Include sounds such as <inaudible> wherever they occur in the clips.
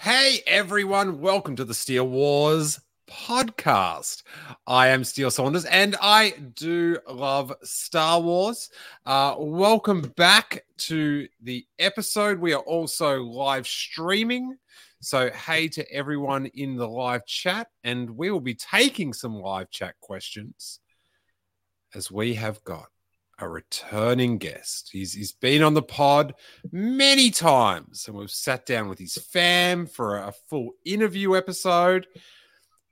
Hey everyone, welcome to the Steele Wars podcast. I am Steele Saunders and I do love Star Wars. Uh, welcome back to the episode. We are also live streaming. So, hey to everyone in the live chat, and we will be taking some live chat questions as we have got a returning guest. He's he's been on the pod many times, and we've sat down with his fam for a full interview episode.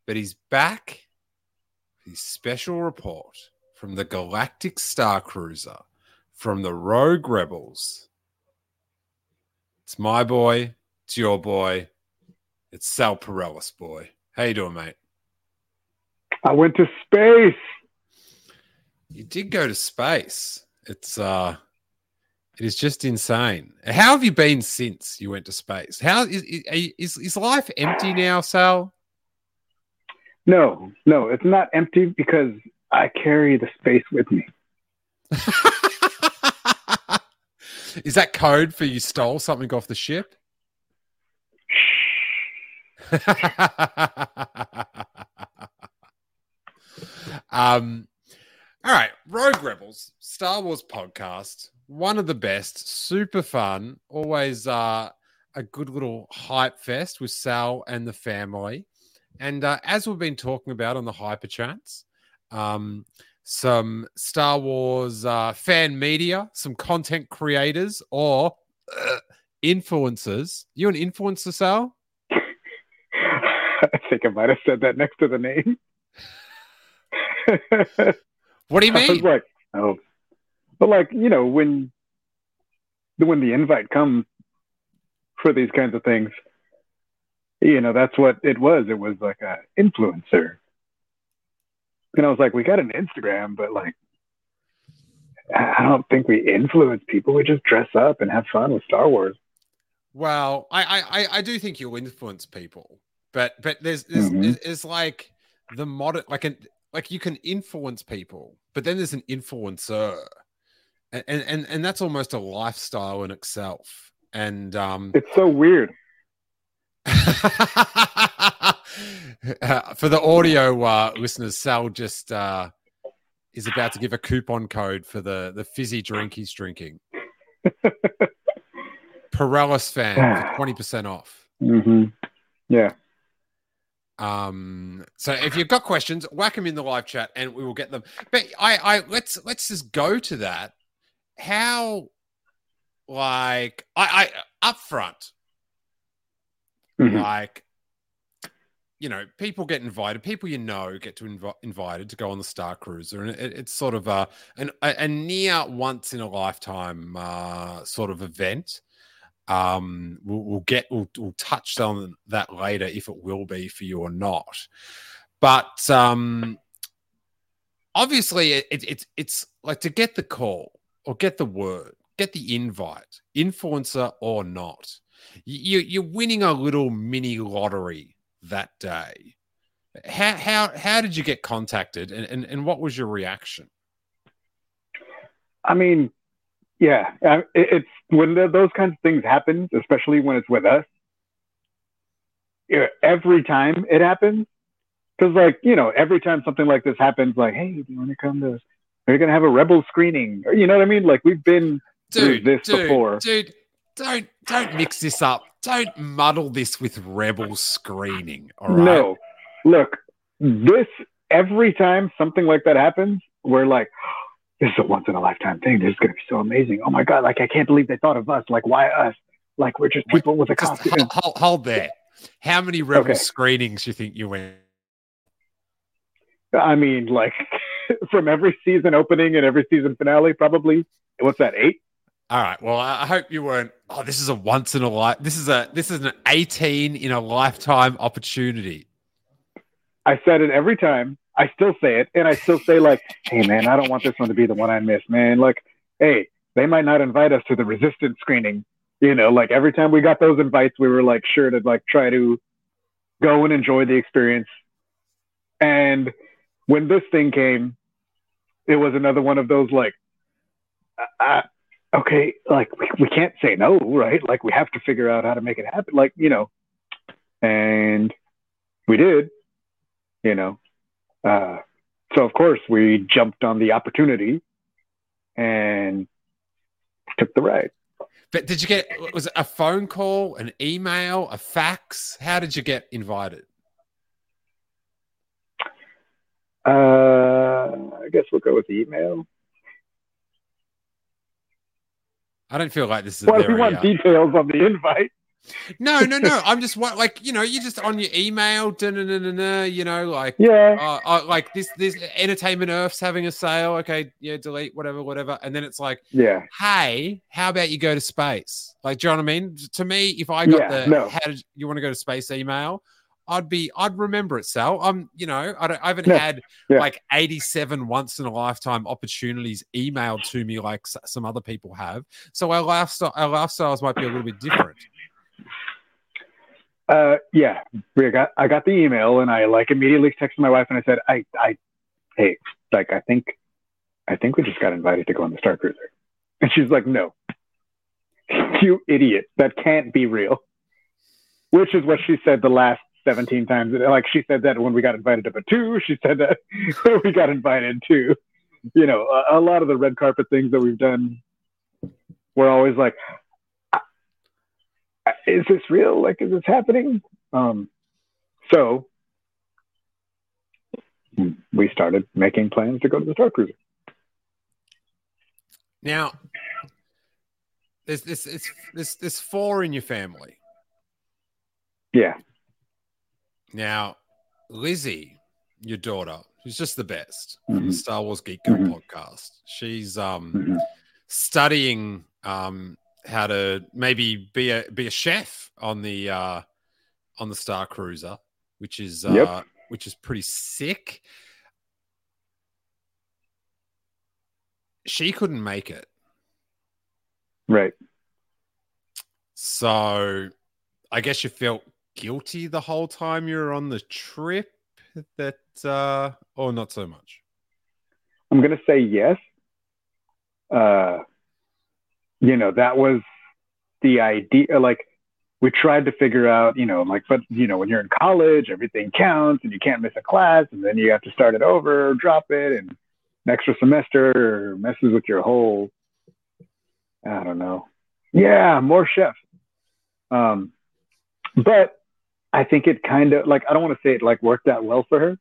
But he's back. His special report from the Galactic Star Cruiser, from the Rogue Rebels. It's my boy. It's your boy. It's Sal Perellis, boy. How you doing, mate? I went to space. You did go to space. It's uh it is just insane. How have you been since you went to space? How is is, is life empty now, Sal? No, no, it's not empty because I carry the space with me. <laughs> is that code for you stole something off the ship? <laughs> um all right, Rogue Rebels, Star Wars podcast, one of the best, super fun, always uh, a good little hype fest with Sal and the family. And uh, as we've been talking about on the Hyper Chats, um, some Star Wars uh, fan media, some content creators, or uh, influencers. You an influencer, Sal? <laughs> I think I might have said that next to the name. What do you mean? <laughs> I was like, oh, but like you know when when the invite comes for these kinds of things, you know that's what it was. It was like a influencer, and I was like, we got an Instagram, but like I don't think we influence people. We just dress up and have fun with Star Wars. Well, I I I do think you'll influence people, but but there's there's, mm-hmm. there's like the modern like an like you can influence people, but then there's an influencer, and and and that's almost a lifestyle in itself. And um, it's so weird. uh, <laughs> for the audio uh, listeners, Sal just uh, is about to give a coupon code for the the fizzy drink he's drinking. <laughs> Perellis fan <sighs> twenty percent off. Mm-hmm. Yeah. Um, so if you've got questions, whack them in the live chat and we will get them. But I, I let's let's just go to that. How like I, I up front, mm-hmm. like you know, people get invited. People you know get to inv- invited to go on the Star Cruiser, and it, it's sort of a an, a, a near once in a lifetime uh, sort of event. Um, we'll, we'll get we'll, we'll, touch on that later if it will be for you or not. But um, obviously, it, it, it's it's like to get the call or get the word, get the invite, influencer or not. You, you're winning a little mini lottery that day. How how how did you get contacted, and and, and what was your reaction? I mean, yeah, it's when the, those kinds of things happen, especially when it's with us. Every time it happens, because like you know, every time something like this happens, like, hey, do you want to come to? Are you gonna have a rebel screening? Or, you know what I mean? Like we've been dude, through this dude, before, dude. Don't don't mix this up. Don't muddle this with rebel screening. All right. No, look, this every time something like that happens, we're like, this is a once in a lifetime thing. This is going to be so amazing. Oh my God. Like, I can't believe they thought of us. Like, why us? Like, we're just people with a Just costume. hold, hold. How many rebel Okay. screenings do you think you went? I mean, like, <laughs> from every season opening and every season finale, probably. What's that, eight? All right. Well, I I hope you weren't. Oh, this is a once in a life. This is a this is an eighteen in a lifetime opportunity. I said it every time. I still say it, and I still say like, "Hey, man, I don't want this one to be the one I miss, man." Like, hey, they might not invite us to the resistance screening. You know, like every time we got those invites, we were like sure to like try to go and enjoy the experience. And when this thing came, it was another one of those like, uh, okay, like we, we can't say no, right? Like we have to figure out how to make it happen. Like you know, and we did you know. Uh, so of course we jumped on the opportunity and took the ride. But did you get? Was it a phone call, an email, a fax? How did you get invited? Uh, I guess we'll go with the email. I don't feel like this is. Well, if you want uh, details on the invite, no, no, no. I'm just like you know, you're just on your email, you know, like yeah, uh, uh, like this this entertainment earth's having a sale. Okay yeah delete whatever whatever. And then it's like yeah, hey how about you go to space? Like do you know what i mean? To me if i got Yeah, the no. how did you want to go to space email i'd be i'd remember it sal. I'm you know i, don't, I haven't Yeah, had yeah. like 87 once in a lifetime opportunities emailed to me like s- some other people have. So our lifestyle our lifestyles might be a little bit different uh, yeah. We got I got the email and I like immediately texted my wife and I said, I, I, hey, like I think, I think we just got invited to go on the Star Cruiser, and she's like, no, you idiot, that can't be real. Which is what she said the last 17 times. Like she said that when we got invited to Batuu, she said that <laughs> when we got invited to, you know, a, a lot of the red carpet things that we've done. We're always like, is this real? Like, is this happening? Um, so we started making plans to go to the Star Cruiser. now there's this it's this there's four in your family Yeah. Now, Lizzie, your daughter, who's just the best from the. Star Wars Geek Mhm. podcast. She's um Mhm. studying um how to maybe be a be a chef on the uh on the Star Cruiser, which is uh Yep. which is pretty sick. She couldn't make it. Right. So I guess you felt guilty the whole time you were on the trip that uh or not so much. I'm gonna say yes. Uh, you know, that was the idea. Like, we tried to figure out, you know, like, but you know, when you're in college, everything counts, and you can't miss a class, and then you have to start it over, or drop it, and an extra semester messes with your whole. I don't know. Yeah, more chef. Um, but I think it kind of like I don't want to say it like worked out well for her,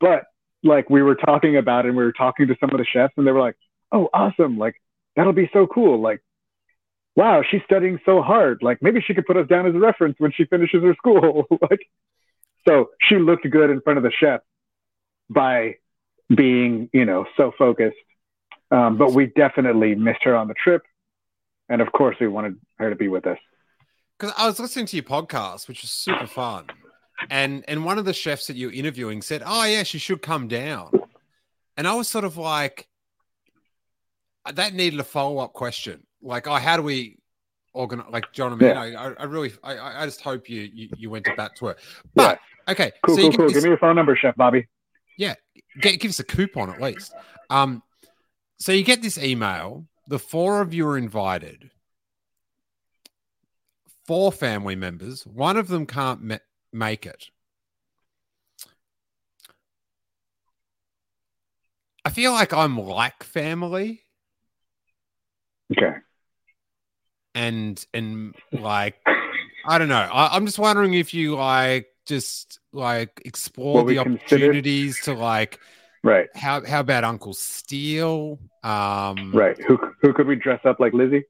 but like we were talking about it and we were talking to some of the chefs and they were like, "Oh, awesome! Like that'll be so cool! Like, wow, she's studying so hard. Like maybe she could put us down as a reference when she finishes her school." <laughs> like, so she looked good in front of the chef by being, you know, so focused. Um, but we definitely missed her on the trip, and of course, we wanted her to be with us. Because I was listening to your podcast, which was super fun. And and one of the chefs that you were interviewing said, Oh yeah, she should come down. And I was sort of like that needed a follow-up question. Like, oh, how do we organize like John I mean, Yeah. I, I really I, I just hope you, you you went to bat to her. But okay, Cool, so you cool, give cool. this- Give me your phone number, Chef Bobby. Yeah, get, give us a coupon at least. Um, so you get this email. The four of you are invited. Four family members. One of them can't ma- make it. I feel like I'm like family, Okay. And and like I don't know. I, I'm just wondering if you like just like explore the opportunities to like Right. How how about Uncle Steele? Um, Right. Who who could we dress up like Lizzie?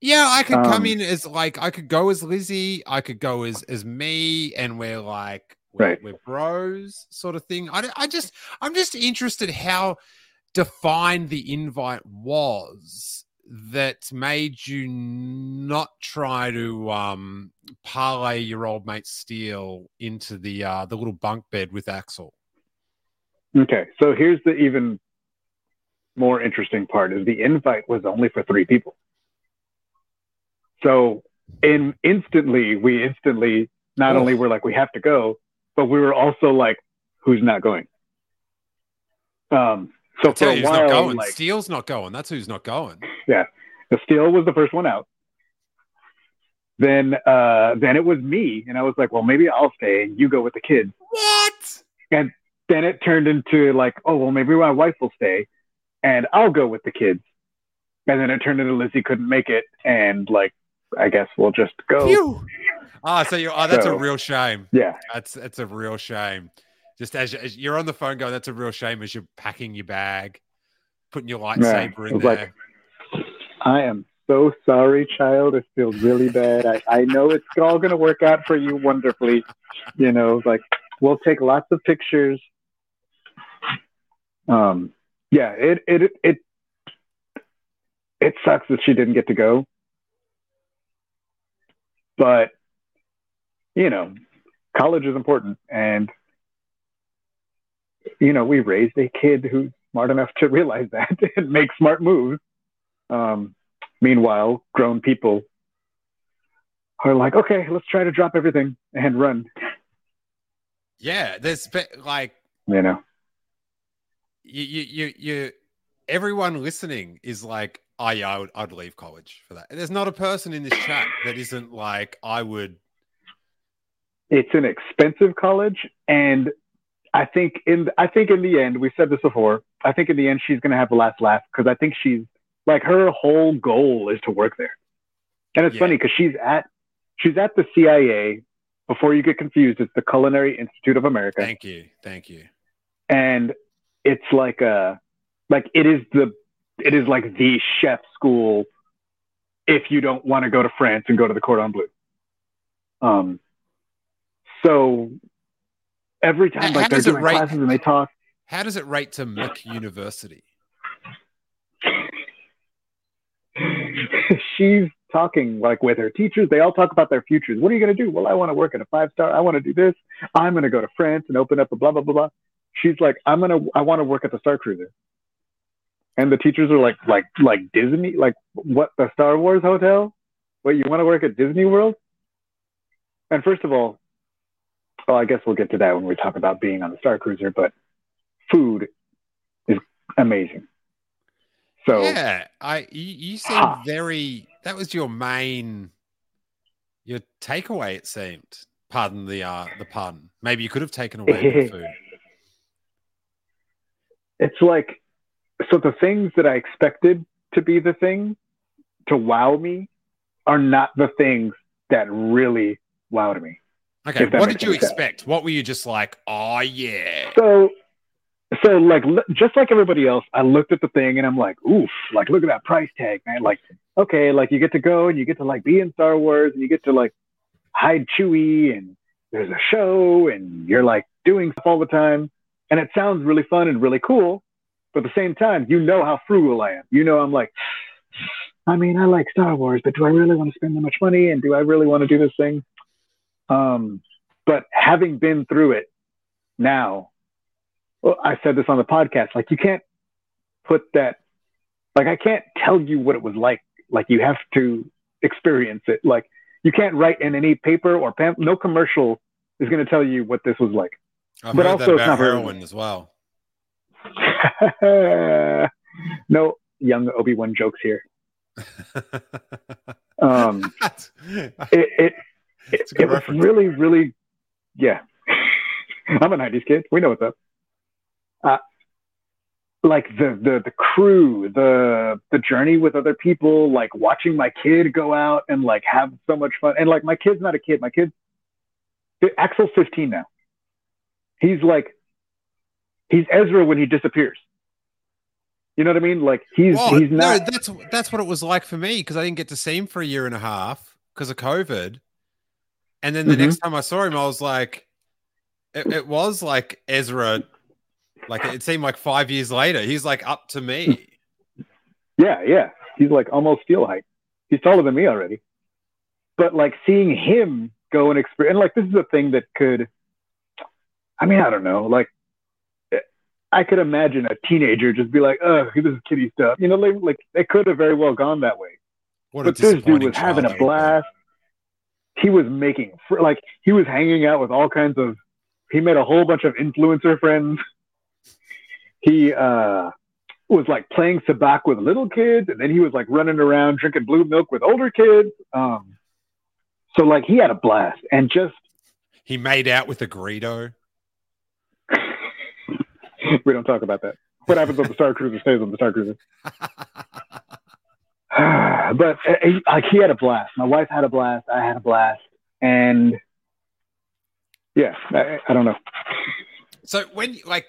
Yeah, I could come Um, in as like I could go as Lizzie, I could go as as me, and we're like we're, Right. we're bros, sort of thing. I, I just I'm just interested how defined the invite was that made you not try to um parlay your old mate Steele into the uh the little bunk bed with Axel. Okay. So here's the even more interesting part is the invite was only for three people. So in instantly we instantly not only were like we have to go, but we were also like, who's not going? Um so I for tell a who's while, not going. like Steele's not going. That's who's not going. the Steele was the first one out. Then uh then it was me and I was like, well maybe I'll stay and you go with the kids. What? And then it turned into like, oh well, maybe my wife will stay, and I'll go with the kids. And then it turned into Lizzie couldn't make it, and like, I guess we'll just go. Phew. Ah, so you oh, that's a real shame. Yeah, That's that's a real shame. Just as, as you're on the phone going, that's a real shame as you're packing your bag, putting your lightsaber it in there. like- I am so sorry, child. It feels really bad. I, I know it's all gonna work out for you wonderfully. You know, like we'll take lots of pictures. Um, yeah, it it it, it sucks that she didn't get to go, but you know, college is important, and you know, we raised a kid who's smart enough to realize that <laughs> and make smart moves. Um, meanwhile, grown people are like, okay, let's try to drop everything and run. yeah, there's like You know, you you you, you everyone listening is like, oh yeah, I would I'd leave college for that. There's not a person in this chat that isn't like, I would. it's an expensive college, and I think in I think in the end, we said this before. I think in the end, she's gonna have the last laugh because I think she's like her whole goal is to work there. And it's Yeah. funny because she's at she's at the CIA. Before you get confused, it's the Culinary Institute of America. Thank you, thank you. and it's like a like it is the it is like the chef school if you don't want to go to France and go to the Cordon Bleu. Um, so every time How- how like they're doing rate- classes and they talk, How does it rate to Mick University? <laughs> she's talking like with her teachers. They all talk about their futures. What are you going to do? Well, I want to work at a five star. I want to do this. I'm going to go to France and open up a blah blah blah blah. She's like, I'm gonna. I want to work at the Star Cruiser. And the teachers are like, like, like Disney, like what the Star Wars hotel? What you want to work at Disney World? And first of all, well, I guess we'll get to that when we talk about being on the Star Cruiser. But food is amazing. So yeah, I you, you seem Ha. very. That was your main, your takeaway. It seemed. Pardon the uh the pun. Maybe you could have taken away the <laughs> food. it's like so the things that I expected to be the thing to wow me are not the things that really wowed me. Okay, what did you any sense. expect? What were you just like? Oh yeah. So so like just like everybody else, I looked at the thing and I'm like, oof, like look at that price tag, man. Like, okay, like you get to go and you get to like be in Star Wars and you get to like hide Chewie and there's a show and you're like doing stuff all the time. And it sounds really fun and really cool. But at the same time, you know how frugal I am. You know, I'm like, I mean, I like Star Wars, but do I really want to spend that much money? And do I really want to do this thing? Um, but having been through it now, well, I said this on the podcast, like you can't put that, like I can't tell you what it was like. Like you have to experience it. Like you can't write in any paper or pam- no commercial is going to tell you what this was like. I've But also it's not heroin as well. <laughs> no young Obi Wan jokes here. <laughs> Um, it, it, It's a good it was really really yeah. I'm a '90s kid. We know what's up. Uh, like the the the crew, the the journey with other people, like watching my kid go out and like have so much fun. And like my kid's not a kid. My kid, Axel's 15 now. He's like, he's Ezra when he disappears. You know what I mean? Like he's Well, he's not. no, that's that's what it was like for me because I didn't get to see him for a year and a half because of COVID. And then the Mhm. next time I saw him, I was like, it, it was like Ezra. Like it seemed like five years later, he's like up to me. Yeah, yeah. He's like almost Steele height. He's taller than me already. But like seeing him go and experience, and like this is a thing that could, I mean, I don't know. Like, I could imagine a teenager just be like, "Oh, this is kiddie stuff." You know, like, like it could have very well gone that way. What but this dude was having a blast. He was making fr- like he was hanging out with all kinds of. He made a whole bunch of influencer friends. He uh, was like playing sabacc with little kids, and then he was like running around drinking blue milk with older kids. Um, so like he had a blast, and just He made out with a Greedo. <laughs> we don't talk about that. What happens on the Star Cruiser stays on the Star Cruiser. <laughs> <sighs> but uh, he, like he had a blast. My wife had a blast. I had a blast, and yeah, I, I don't know. So when you- like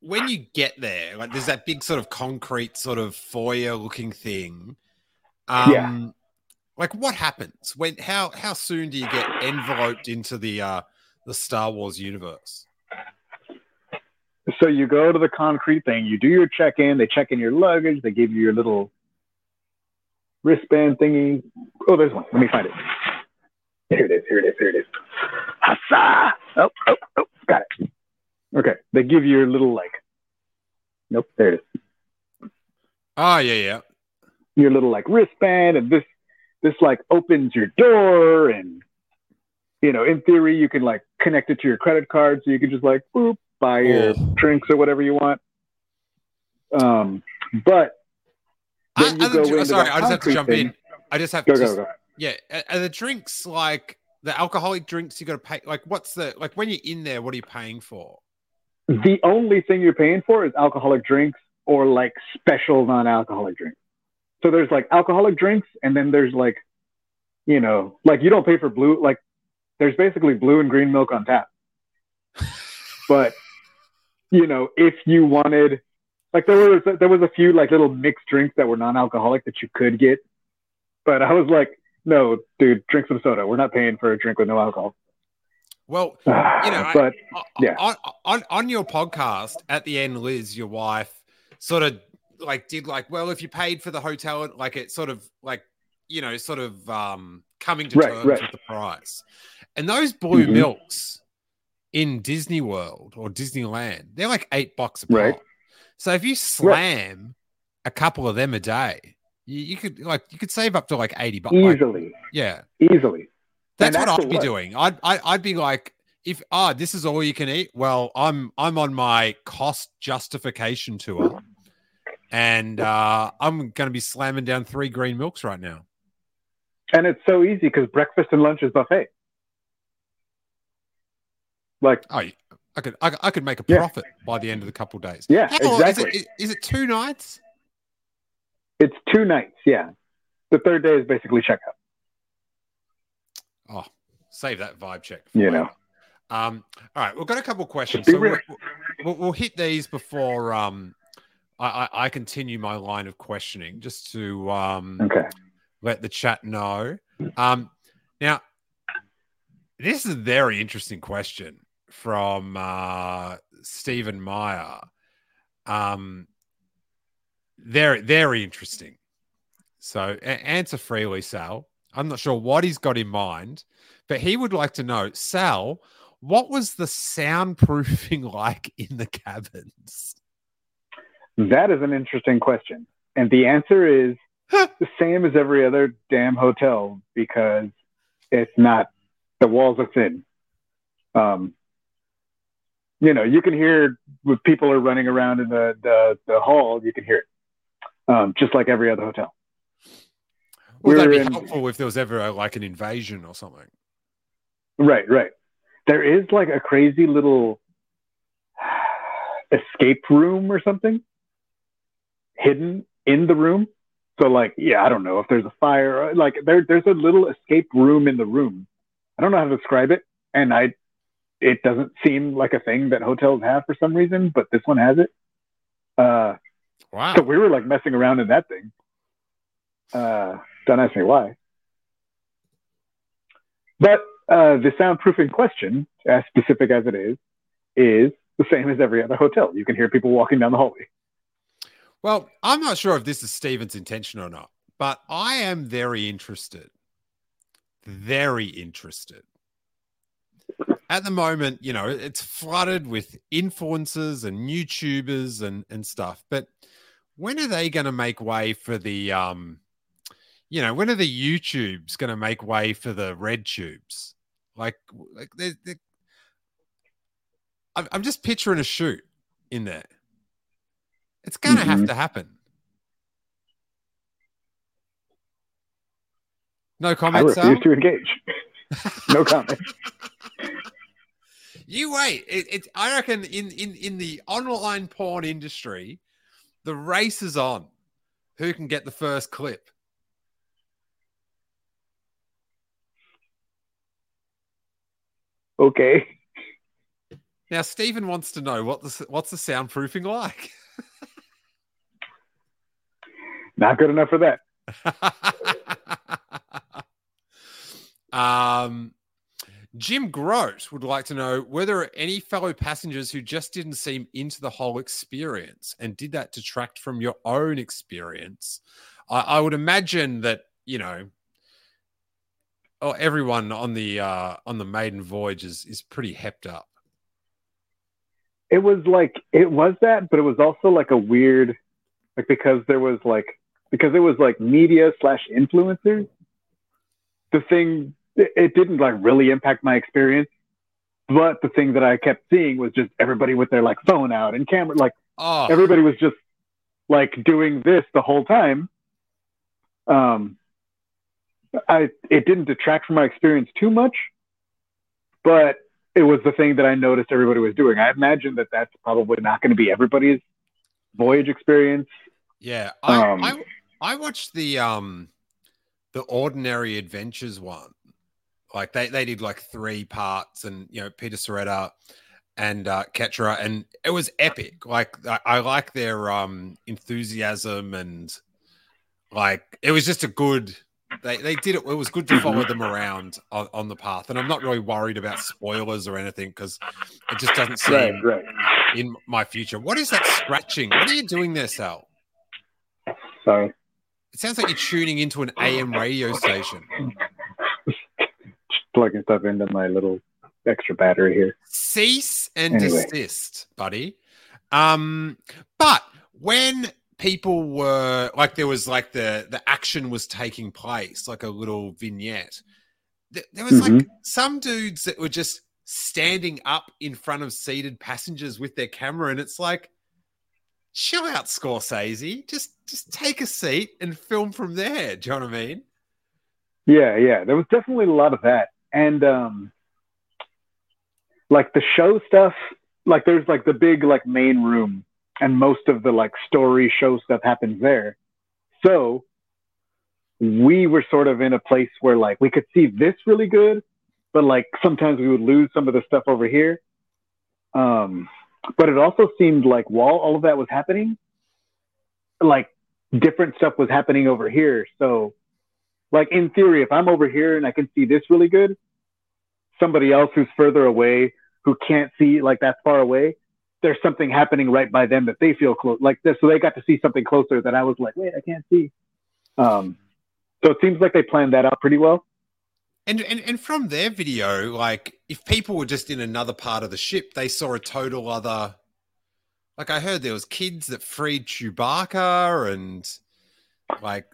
when you get there, like there's that big sort of concrete sort of foyer looking thing. Um Yeah. like what happens when how how soon do you get enveloped into the uh the Star Wars universe? So you go to the concrete thing. You do your check in. They check in your luggage. They give you your little wristband thingy. Oh, there's one. Let me find it. Here it is. Here it is. Here it is. Hassa! Oh, oh, oh, got it. Okay. They give you your little like. Nope. There it is. Oh yeah, yeah. your little like wristband and this this like opens your door and you know in theory you can like connect it to your credit card so you can just like boop buy your Oh. drinks or whatever you want um but I, then you other go dr- into sorry, I just have to jump thing. in. I just have go to go just- go yeah. Are, are the drinks like the alcoholic drinks you got to pay? Like what's the like when you're in there? What are you paying for? the only thing you're paying for is alcoholic drinks or like special non-alcoholic drinks so there's like alcoholic drinks and then there's like you know like you don't pay for blue like there's basically blue and green milk on tap but you know if you wanted like there was there was a few like little mixed drinks that were non-alcoholic that you could get but i was like no dude drink some soda we're not paying for a drink with no alcohol Well, <sighs> you know, but yeah. Yeah. On, on on your podcast at the end, Liz, your wife, sort of like did like, well, if you paid for the hotel, like it sort of like, you know, sort of um coming to Right, terms right. with the price. And those blue Mhm. milks in Disney World or Disneyland, they're like eight bucks a pop. Right. So if you slam a couple of them a day, you, you could like you could save up to like eighty bucks. Like, easily yeah. easily That's And what I'd be what- doing. I'd, I'd I'd be like, if ah, this is all you can eat. Well, I'm I'm on my cost justification tour, and uh, I'm going to be slamming down three green milks right now. And it's so easy because breakfast and lunch is buffet. Like, Oh, I could I, could- I could make a Yeah. profit by the end of the couple days. yeah, How exactly. Is it, is it two nights? It's two nights. Yeah. The third day is basically checkout. Oh, save that vibe check. for You know. Um. All right, we've got a couple questions. So we'll, we'll, we'll hit these before um, I, I I continue my line of questioning, just to um. Okay. let the chat know. Um, now, this is a very interesting question from uh, Stephen Meyer. Um, very, very interesting. So, a- answer freely, Sal. I'm not sure what he's got in mind, but he would like to know, Sal, what was the soundproofing <laughs> like in the cabins? That is an interesting question. And the answer is the same as every other damn hotel because it's not, the walls are thin. Um, you know, you can hear when people are running around in the, the, the hall, you can hear it. Um, just like every other hotel. Would that be in- helpful if there was ever like an invasion or something? Right, right. There is like a crazy little <sighs> escape room or something hidden in the room. So like, yeah, I don't know if there's a fire. Like there, there's a little escape room in the room. I don't know how to describe it, and I, it doesn't seem like a thing that hotels have for some reason, but this one has it. Uh, Wow. so we were like messing around in that thing. Uh, don't ask me why. But uh, the soundproof in question, as specific as it is, is the same as every other hotel. You can hear people walking down the hallway. Well, I'm not sure if this is Steven's intention or not, but I am very interested. Very interested. At the moment, you know, it's flooded with influencers and YouTubers and, and stuff. But when are they going to make way for the, um, you know, when are the YouTubes going to make way for the red tubes? Like, like they, they, I'm, I'm just picturing a shoot in there. It's going to have Mhm. to happen. No I comments, Sal? refuse to engage. <laughs> no comment. <laughs> You wait. It, it, I reckon in, in, in the online porn industry, the race is on. Who can get the first clip? Okay. Now, Stephen wants to know what the what's the soundproofing like. <laughs> Not good enough for that. <laughs> um, Jim Grote would like to know were there any fellow passengers who just didn't seem into the whole experience, and did that detract from your own experience? I, I would imagine that you know, oh, everyone on the uh, on the maiden voyage is is pretty hepped up. It was like it was that, but it was also like a weird, like because there was like because it was like media slash influencers. The thing it, didn't like really impact my experience, but the thing that I kept seeing was just everybody with their like phone out and camera, like Oh, everybody was just like doing this the whole time. Um, I it didn't detract from my experience too much, but it was the thing that I noticed everybody was doing. I imagine that that's probably not going to be everybody's voyage experience. Yeah, I, Um, I I watched the um the Ordinary Adventures one. Like they they did like three parts, and you know Peter Sciretta and uh, Ketra, and it was epic. Like I, I like their um enthusiasm and like it was just a good. They they did it. It was good to follow them around on, on the path, and I'm not really worried about spoilers or anything because it just doesn't seem right. in my future. What is that scratching? What are you doing there, Sal? Sorry. It sounds like you're tuning into an AM radio station. Plugging stuff into my little extra battery here. Cease and Anyway. desist, buddy. Um, but when people were like, there was like the the action was taking place, like a little vignette. Th- There was like Mhm. some dudes that were just standing up in front of seated passengers with their camera, and it's like, chill out, Scorsese. Just just take a seat and film from there. Do you know what I mean? Yeah, yeah. There was definitely a lot of that. And um like the show stuff, like there's like the big like main room and most of the like story show stuff happens there. So we were sort of in a place where like we could see this really good, but like sometimes we would lose some of the stuff over here. Um but it also seemed like while all of that was happening, like different stuff was happening over here. So like in theory, if I'm over here and I can see this really good, somebody else who's further away who can't see like that far away, there's something happening right by them that they feel close like this. So they got to see something closer that I was like, wait, I can't see. Um, so it seems like they planned that out pretty well. And, and and from their video, like if people were just in another part of the ship, they saw a total other. Like I heard there was kids that freed Chewbacca, and like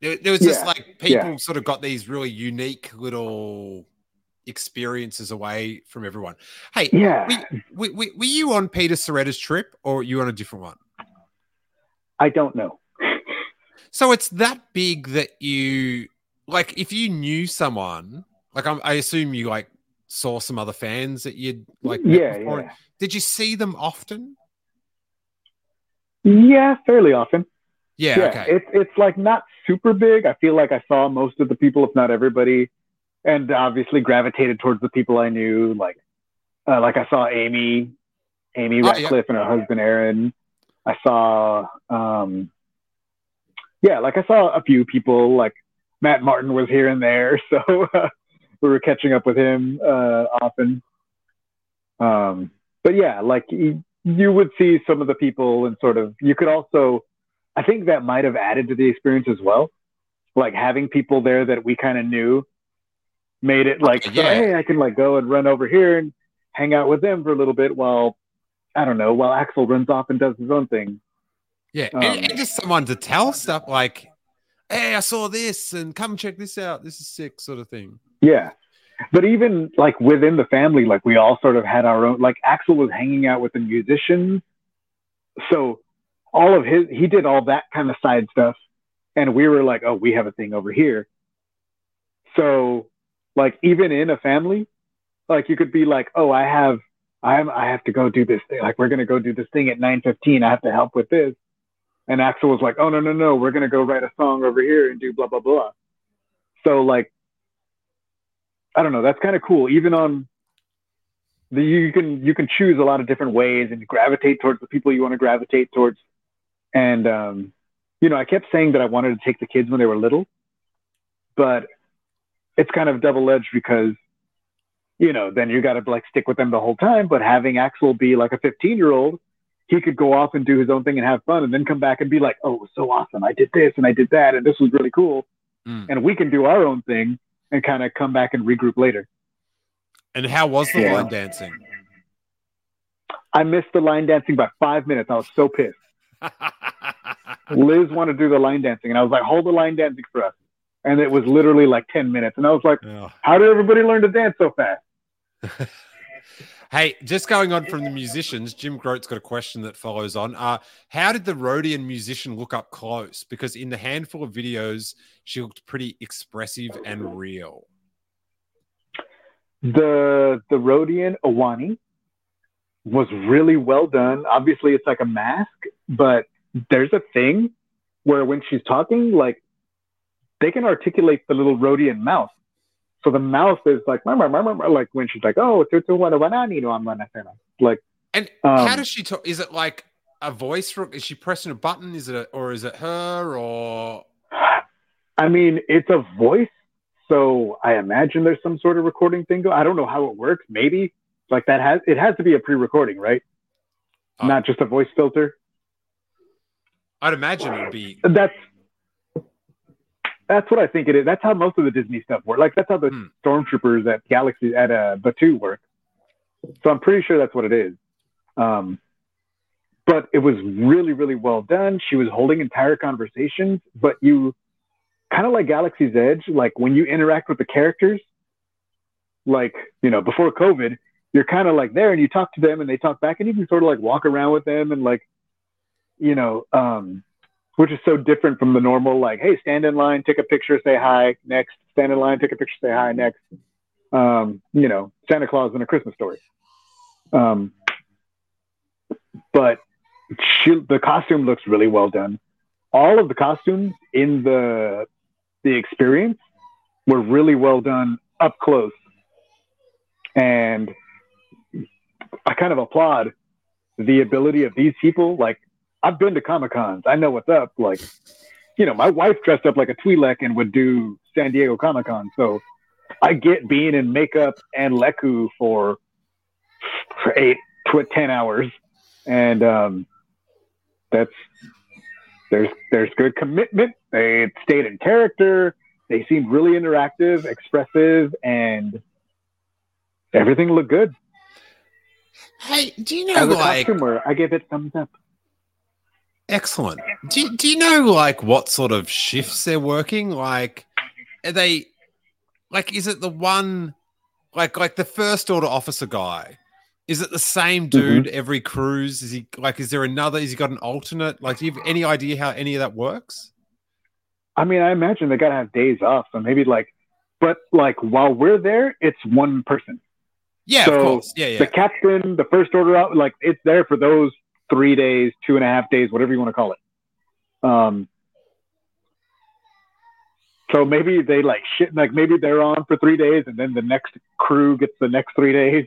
there, there was just like people yeah. sort of got these really unique little experiences away from everyone. Hey, Yeah. were, were, were you on Peter Sciretta's trip, or were you on a different one? I don't know. <laughs> So it's that big that you like if you knew someone, like I'm, I assume you like saw some other fans that you'd like yeah, yeah. Did you see them often? Yeah, fairly often. Yeah, yeah, okay. it's it's like not super big. I feel like I saw most of the people, if not everybody, and obviously gravitated towards the people I knew. Like Uh, like I saw Amy, Amy Oh, yeah. Ratcliffe and her husband Aaron. I saw, um, yeah, like I saw a few people. Like Matt Martin was here and there, <laughs> so uh, we were catching up with him uh, often. Um, but yeah, like you, you would see some of the people, and sort of you could also, I think that might have added to the experience as well. Like having people there that we kind of knew made it like, so, yeah. hey, I can like go and run over here and hang out with them for a little bit while I don't know, while Axel runs off and does his own thing. Yeah, Um, and, and just someone to tell stuff like, "Hey, I saw this, and come check this out. This is sick," sort of thing. Yeah. But even like within the family, like we all sort of had our own, like Axel was hanging out with the musicians. So all of his, he did all that kind of side stuff. And we were like, oh, we have a thing over here. So like even in a family, like you could be like, oh, I have, I'm, I have to go do this thing. Like we're going to go do this thing at 915. I have to help with this. And Axel was like, oh, no, no, no, we're going to go write a song over here and do blah, blah, blah. So like, I don't know. That's kind of cool. Even on the you can you can choose a lot of different ways and gravitate towards the people you want to gravitate towards. And um, you know, I kept saying that I wanted to take the kids when they were little, but it's kind of double edged because you know then you got to like stick with them the whole time. But having Axel be like a 15 year old, he could go off and do his own thing and have fun, and then come back and be like, "Oh, it was so awesome! I did this and I did that, and this was really cool." Mm. And we can do our own thing and kind of come back and regroup later. And how was the Yeah. line dancing? I missed the line dancing by five minutes. I was so pissed. Liz wanted to do the line dancing, and I was like, "Hold the line dancing for us." And it was literally like ten minutes, and I was like, Oh. "How did everybody learn to dance so fast?" <laughs> Hey, just going on from the musicians, Jim Grote's got a question that follows on. Uh, how did the Rodian musician look up close? Because in the handful of videos, she looked pretty expressive and real. The the Rodian Awani was really well done. Obviously, it's like a mask, but there's a thing where when she's talking, like they can articulate the little Rodian mouth. So the mouth is like, like when she's like, "Oh, tutu wana wanani no amana fena." like And Um, how does she talk? Is it like a voice? Is she pressing a button? Is it, a, or is it her? Or I mean, it's a voice, so I imagine there's some sort of recording thing. Go. I don't know how it works. Maybe like that has it has to be a pre-recording, right? Oh. Not just a voice filter. I'd imagine it would be. That's that's what I think it is. That's how most of the Disney stuff works. Like that's how the Hmm. stormtroopers at Galaxy at uh, Batuu work. So I'm pretty sure that's what it is. Um, but it was really, really well done. She was holding entire conversations, but you kind of like Galaxy's Edge, like when you interact with the characters, like, you know, before COVID, you're kind of like there and you talk to them and they talk back and you can sort of like walk around with them and like, you know, um, which is so different from the normal, like, hey, stand in line, take a picture, say hi, next, stand in line, take a picture, say hi, next. Um, you know, Santa Claus in a Christmas story. Um, but she, the costume looks really well done. All of the costumes in the the experience were really well done up close, and I kind of applaud the ability of these people. Like I've been to Comic Cons, I know what's up. Like, you know, my wife dressed up like a Twi'lek and would do San Diego Comic Con, so I get being in makeup and Leku for for eight to ten hours, and um, that's there's there's good commitment. They stayed in character. They seemed really interactive, expressive, and everything looked good. Hey, do you know As a like costumer, I give it thumbs up. Excellent? Do you, do you know like what sort of shifts they're working? Like, are they like? Is it the one like like the first order officer guy? Is it the same mm-hmm. dude every cruise? Is he like? Is there another? Is he got an alternate? Like, do you have any idea how any of that works? I mean, I imagine they gotta have days off, so maybe like, but like while we're there, it's one person. Yeah, So, of course. Yeah, The captain, the first order out, like it's there for those three days, two and a half days, whatever you want to call it. Um, so maybe they like shit, like maybe they're on for three days, and then the next crew gets the next three days.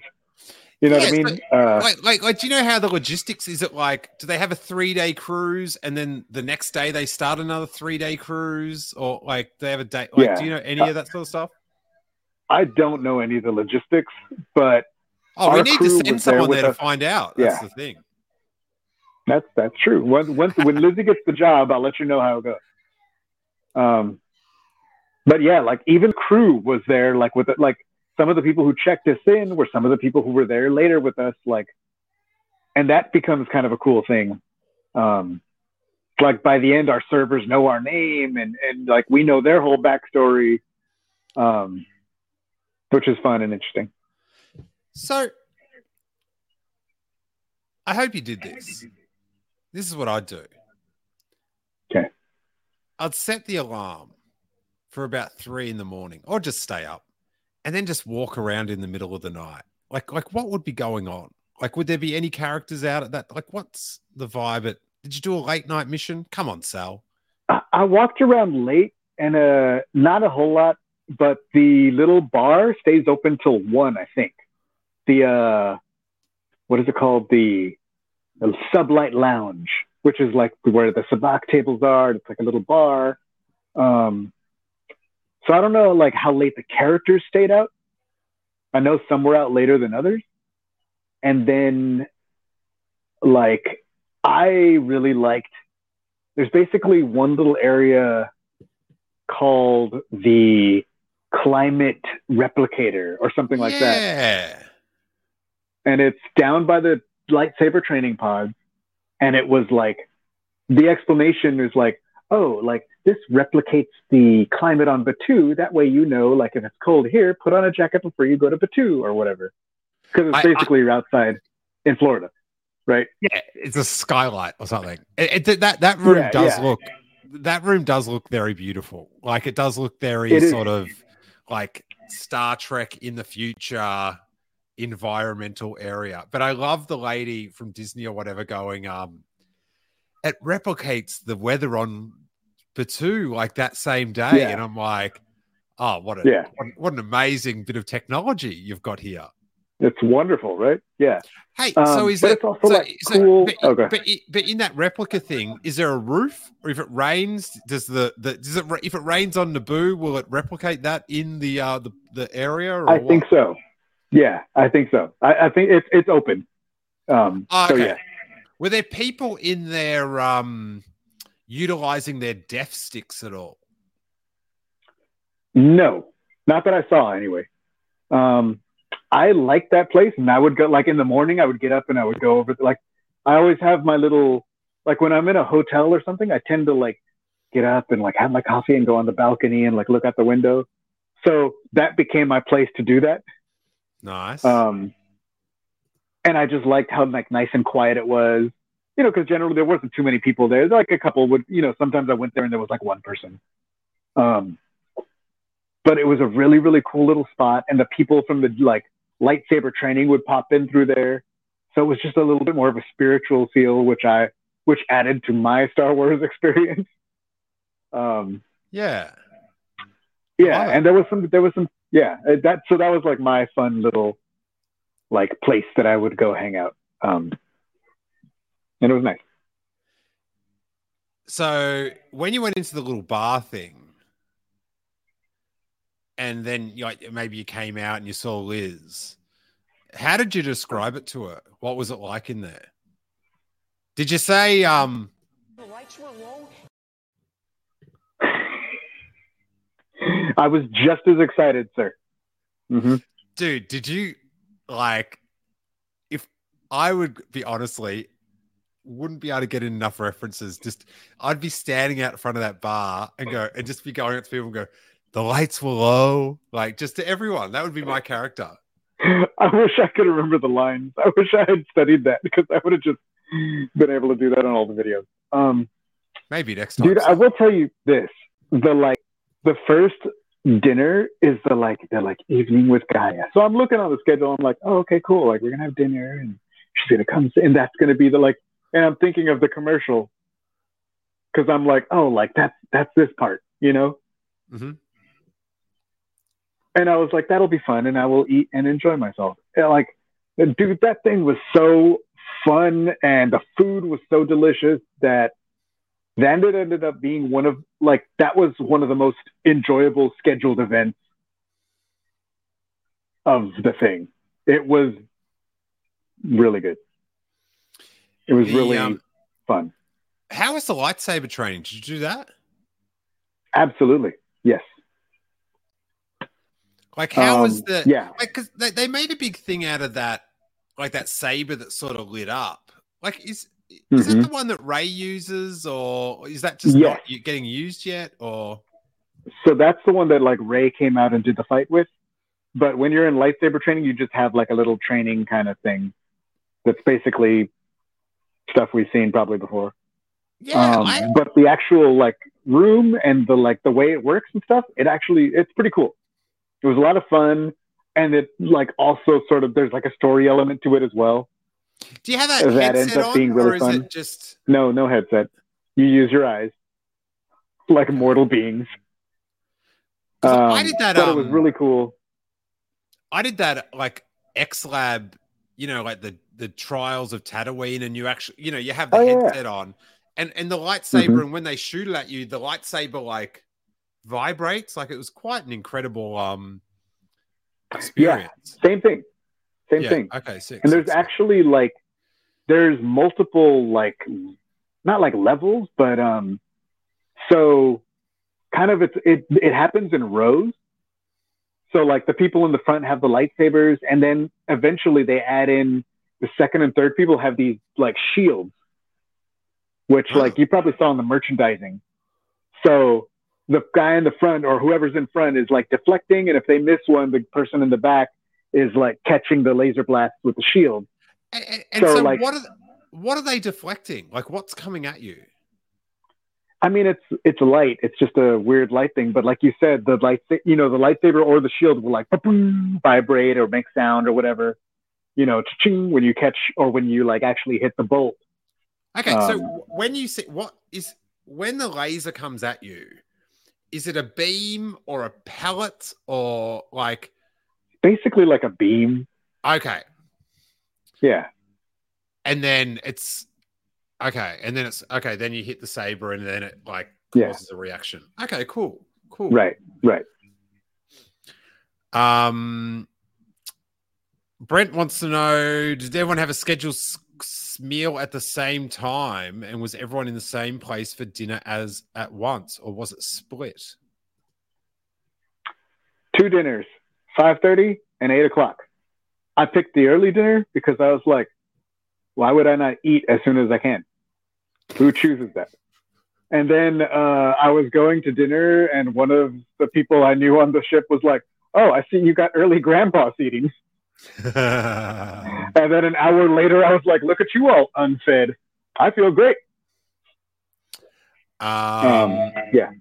You know Yeah, what I mean? Uh, like, like, like, do you know how the logistics is? It like, do they have a three day cruise and then the next day they start another three day cruise, or like they have a day? Like, Yeah. do you know any of that sort of stuff? I don't know any of the logistics, but Oh, we need to send someone with there to us. find out. That's Yeah. the thing. That's that's true. Once, when Lizzie gets the job, I'll let you know how it goes. Um, but yeah, like even crew was there, like with it, like some of the people who checked us in were some of the people who were there later with us, like, and that becomes kind of a cool thing. Um, like by the end, our servers know our name and and like we know their whole backstory, um, which is fun and interesting. So, I hope you did this. This is what I'd do. Okay. I'd set the alarm for about three in the morning, or just stay up, and then just walk around in the middle of the night. Like, like what would be going on? Like, would there be any characters out at that? Like, what's the vibe? At did you do a late night mission? Come on, Sal. I, I walked around late and uh not a whole lot, but the little bar stays open till one, I think. The uh what is it called? The the sublight lounge, which is like where the sabacc tables are. It's like a little bar. Um so I don't know like how late the characters stayed out. I know some were out later than others. And then like I really liked there's basically one little area called the climate replicator or something like that yeah. and it's down by the lightsaber training pods and it was like the explanation is like oh like this replicates the climate on Batuu that way you know like if it's cold here put on a jacket before you go to Batuu or whatever because it's I- I- basically you're outside in florida right Yeah, it's a skylight or something. It, it- that that room Yeah, does yeah. look that room does look very beautiful. Like it does look very It is. sort of like Star Trek in the future environmental area. But I love the lady from Disney or whatever going um it replicates the weather on Batuu like that same day Yeah. and I'm like oh what a Yeah. what, what an amazing bit of technology you've got here. it's wonderful right yeah Hey, Um, so is but it it's also, so, like, so- cool- But, okay. but, but in that replica thing, is there a roof, or if it rains, does the, the does it if it rains on Naboo, will it replicate that in the uh the, the area? Or I what? think so. Yeah, I think so. I, I think it's it's open. Um, Oh, So okay. yeah, Were there people in there um utilizing their death sticks at all? no, not that I saw anyway. Um, I like that place, and I would go like in the morning. I would get up and I would go over. Like I always have my little like when I'm in a hotel or something. I tend to like get up and like have my coffee and go on the balcony and like look out the window. So that became my place to do that. Nice. Um, and I just liked how like nice and quiet it was. You know, because generally there wasn't too many people there. Like a couple would, you know, sometimes I went there and there was like one person. Um, but it was a really really cool little spot, and the people from the like lightsaber training would pop in through there. So it was just a little bit more of a spiritual feel, which I which added to my <laughs> Star Wars experience. Um, yeah. yeah and there was some there was some yeah uh, that so that was like my fun little like place that i would go hang out um and it was nice So when you went into the little bar thing, and then you like maybe you came out and you saw Liz, how did you describe it to her? What was it like in there? Did you say um The lights were low. I was just as excited sir hmm dude, did you like if I would be honestly wouldn't be able to get enough references. Just I'd be standing out in front of that bar and go and just be going up to people and go, the lights were low. Like just to everyone. That would be my character. i wish i could remember the lines i wish i had studied that because i would have just been able to do that on all the videos um Maybe next time. Dude, I will tell you this: the like the first dinner is the like the like evening with Gaya. So I'm looking on the schedule. I'm like, oh, okay, cool. Like we're gonna have dinner, and she's gonna come, and that's gonna be the like. And I'm thinking of the commercial because I'm like, oh, like that's that's this part, you know. Mm-hmm. And I was like, that'll be fun, and I will eat and enjoy myself. And, like dude, that thing was so fun and the food was so delicious that then it ended up being one of like that was one of the most enjoyable scheduled events of the thing. It was really good. It was The, really um, fun. How was the lightsaber training? Did you do that? Absolutely. Yes. Like, how was Um, the yeah. like? Because they, they made a big thing out of that, like that saber that sort of lit up. Like, is is that Mhm. the one that Rey uses, or is that just Yes. not getting used yet? Or So that's the one that like Rey came out and did the fight with. But when you're in lightsaber training, you just have like a little training kind of thing. That's basically stuff we've seen probably before. yeah, um, I, but the actual like room and the like the way it works and stuff, it actually it's pretty cool. It was a lot of fun, and it like also sort of there's like a story element to it as well. Do you have that, that ends headset up on, being really or is fun. it just? No, no headset. You use your eyes like mortal beings. 'cause I Um, did that. But it was um, really cool. I did that like X Lab, you know, like the the trials of Tatooine, and you actually, you know, you have the Oh, yeah. headset on, and and the lightsaber, Mhm. and when they shoot it at you, the lightsaber like vibrates. Like it was quite an incredible um experience. Same thing. Same Yeah, thing. Okay, six. and there's six, six. actually like there's multiple like not like levels but um so kind of it's it it happens in rows so like the people in the front have the lightsabers and then eventually they add in the second and third people have these like shields which Oh. like you probably saw in the merchandising so the guy in the front or whoever's in front is like deflecting and if they miss one the person in the back is like catching the laser blast with the shield And, and- and so, so, like- what are what are they deflecting? Like what's coming at you? I mean, it's it's light. It's just a weird light thing. But like you said, the light, you know, the lightsaber or the shield will like vibrate or make sound or whatever. You know, ching when you catch or when you like actually hit the bolt. Okay, so Um, when you see what is when the laser comes at you, is it a beam or a pellet or like Basically, like a beam. okay, Yeah, and then it's okay, and then it's okay, then you hit the saber and then it like Yeah. causes a reaction. Okay, cool, cool. right, right. Um, Brent wants to know: Did everyone have a scheduled meal at the same time, and was everyone in the same place for dinner as at once, or was it split? Two dinners, five thirty and eight o'clock. I picked the early dinner because I was like, why would I not eat as soon as I can? Who chooses that? And then uh, I was going to dinner, and one of the people I knew on the ship was like, "Oh, I see you got early grandpa seating." <laughs> And then an hour later, I was like, "Look at you all unfed. I feel great." Um, Um, yeah.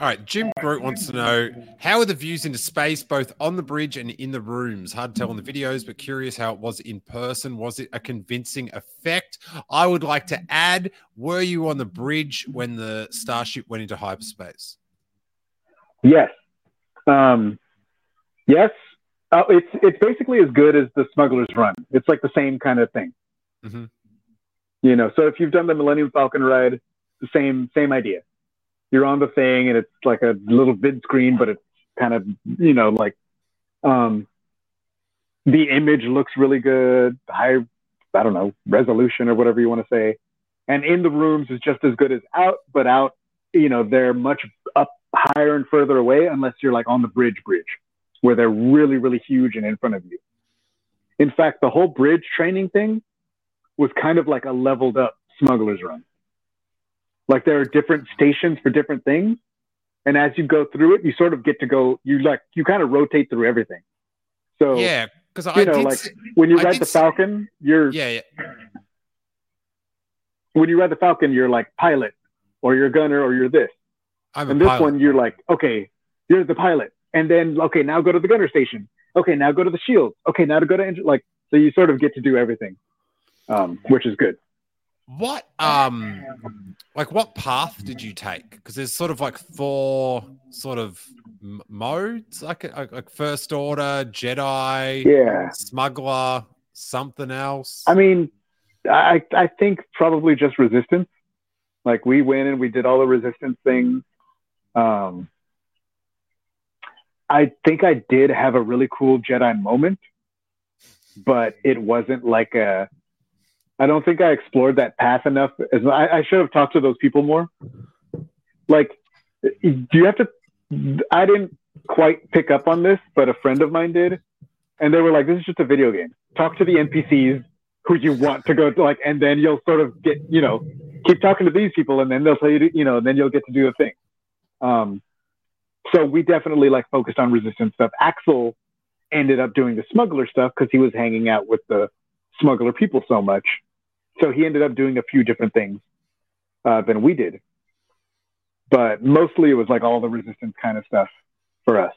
All right. Jim Groot wants to know how are the views into space, both on the bridge and in the rooms? Hard to tell in the videos, but curious how it was in person. Was it a convincing effect? I would like to add were you on the bridge when the starship went into hyperspace? Yes. Um, yes. Uh, it's it's basically as good as the Smuggler's Run. It's like the same kind of thing. Mhm. You know, so if you've done the Millennium Falcon ride, the same same idea. You're on the thing, and it's like a little vid screen, but it's kind of you know like um, the image looks really good. High, I don't know, resolution or whatever you want to say. And in the rooms is just as good as out, but out, you know, they're much up higher and further away unless you're like on the bridge bridge where they're really, really huge and in front of you. In fact, the whole bridge training thing was kind of like a leveled up smuggler's run. Like there are different stations for different things. And as you go through it, you sort of get to go, you like, you kind of rotate through everything. So Yeah, because I know, like see- when you I ride the see- Falcon, you're, yeah, yeah. when you ride the Falcon, you're like pilot or you're gunner or you're this. I'm a And this pilot. one, you're like, okay, you're the pilot. And then, okay, now go to the gunner station. Okay, now go to the shield. Okay, now to go to engine. Like, so you sort of get to do everything, um, which is good. What <laughs> um like what path did you take? Because there's sort of like four sort of m- modes, like like, like first order, Jedi, Yeah. smuggler, something else? I mean, I I think probably just resistance. Like we went and we did all the resistance things. Um, I think I did have a really cool Jedi moment, but it wasn't like a. I don't think I explored that path enough. As I, I should have talked to those people more. Like, do you have to? I didn't quite pick up on this, but a friend of mine did, and they were like, "This is just a video game. Talk to the NPCs who you want to go to, like, and then you'll sort of get, you know, keep talking to these people, and then they'll tell you, you know, and then you'll get to do the thing." Um, so we definitely like focused on resistance stuff. Axel ended up doing the smuggler stuff because he was hanging out with the smuggler people so much. So he ended up doing a few different things uh, than we did. But mostly it was like all the resistance kind of stuff for us.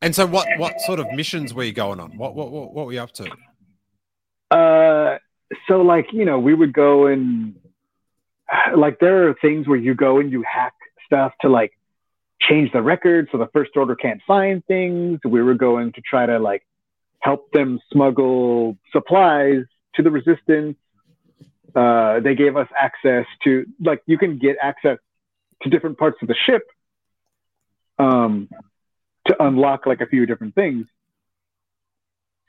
And so, what what sort of missions were you going on? What what what, what were you up to? Uh, so like you know we would go and <sighs> like there are things where you go and you hack stuff to like change the record so the first order can't find things. We were going to try to like help them smuggle supplies to the resistance. Uh, they gave us access to like you can get access to different parts of the ship um, to unlock like a few different things.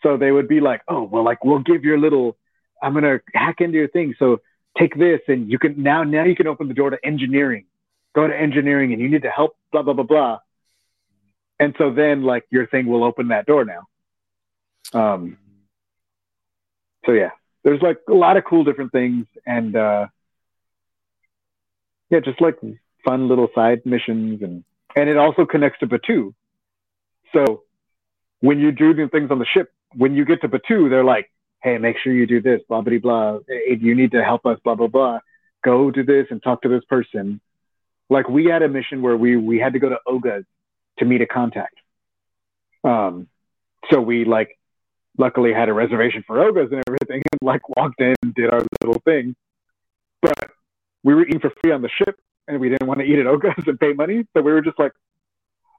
So they would be like, oh well, like we'll give your little. I'm gonna hack into your thing. So take this, and you can now now you can open the door to engineering go to engineering and you need to help blah blah blah blah and so then like your thing will open that door now um so yeah there's like a lot of cool different things and uh yeah just like fun little side missions and and it also connects to Batuu. so when you do the things on the ship when you get to Batuu, they're like hey make sure you do this blah blah blah you need to help us blah blah blah go do this and talk to this person like we had a mission where we we had to go to Oga's to meet a contact. Um, so we like luckily had a reservation for Oga's and everything, and like walked in, and did our little thing. But we were eating for free on the ship, and we didn't want to eat at Oga's <laughs> and pay money, so we were just like,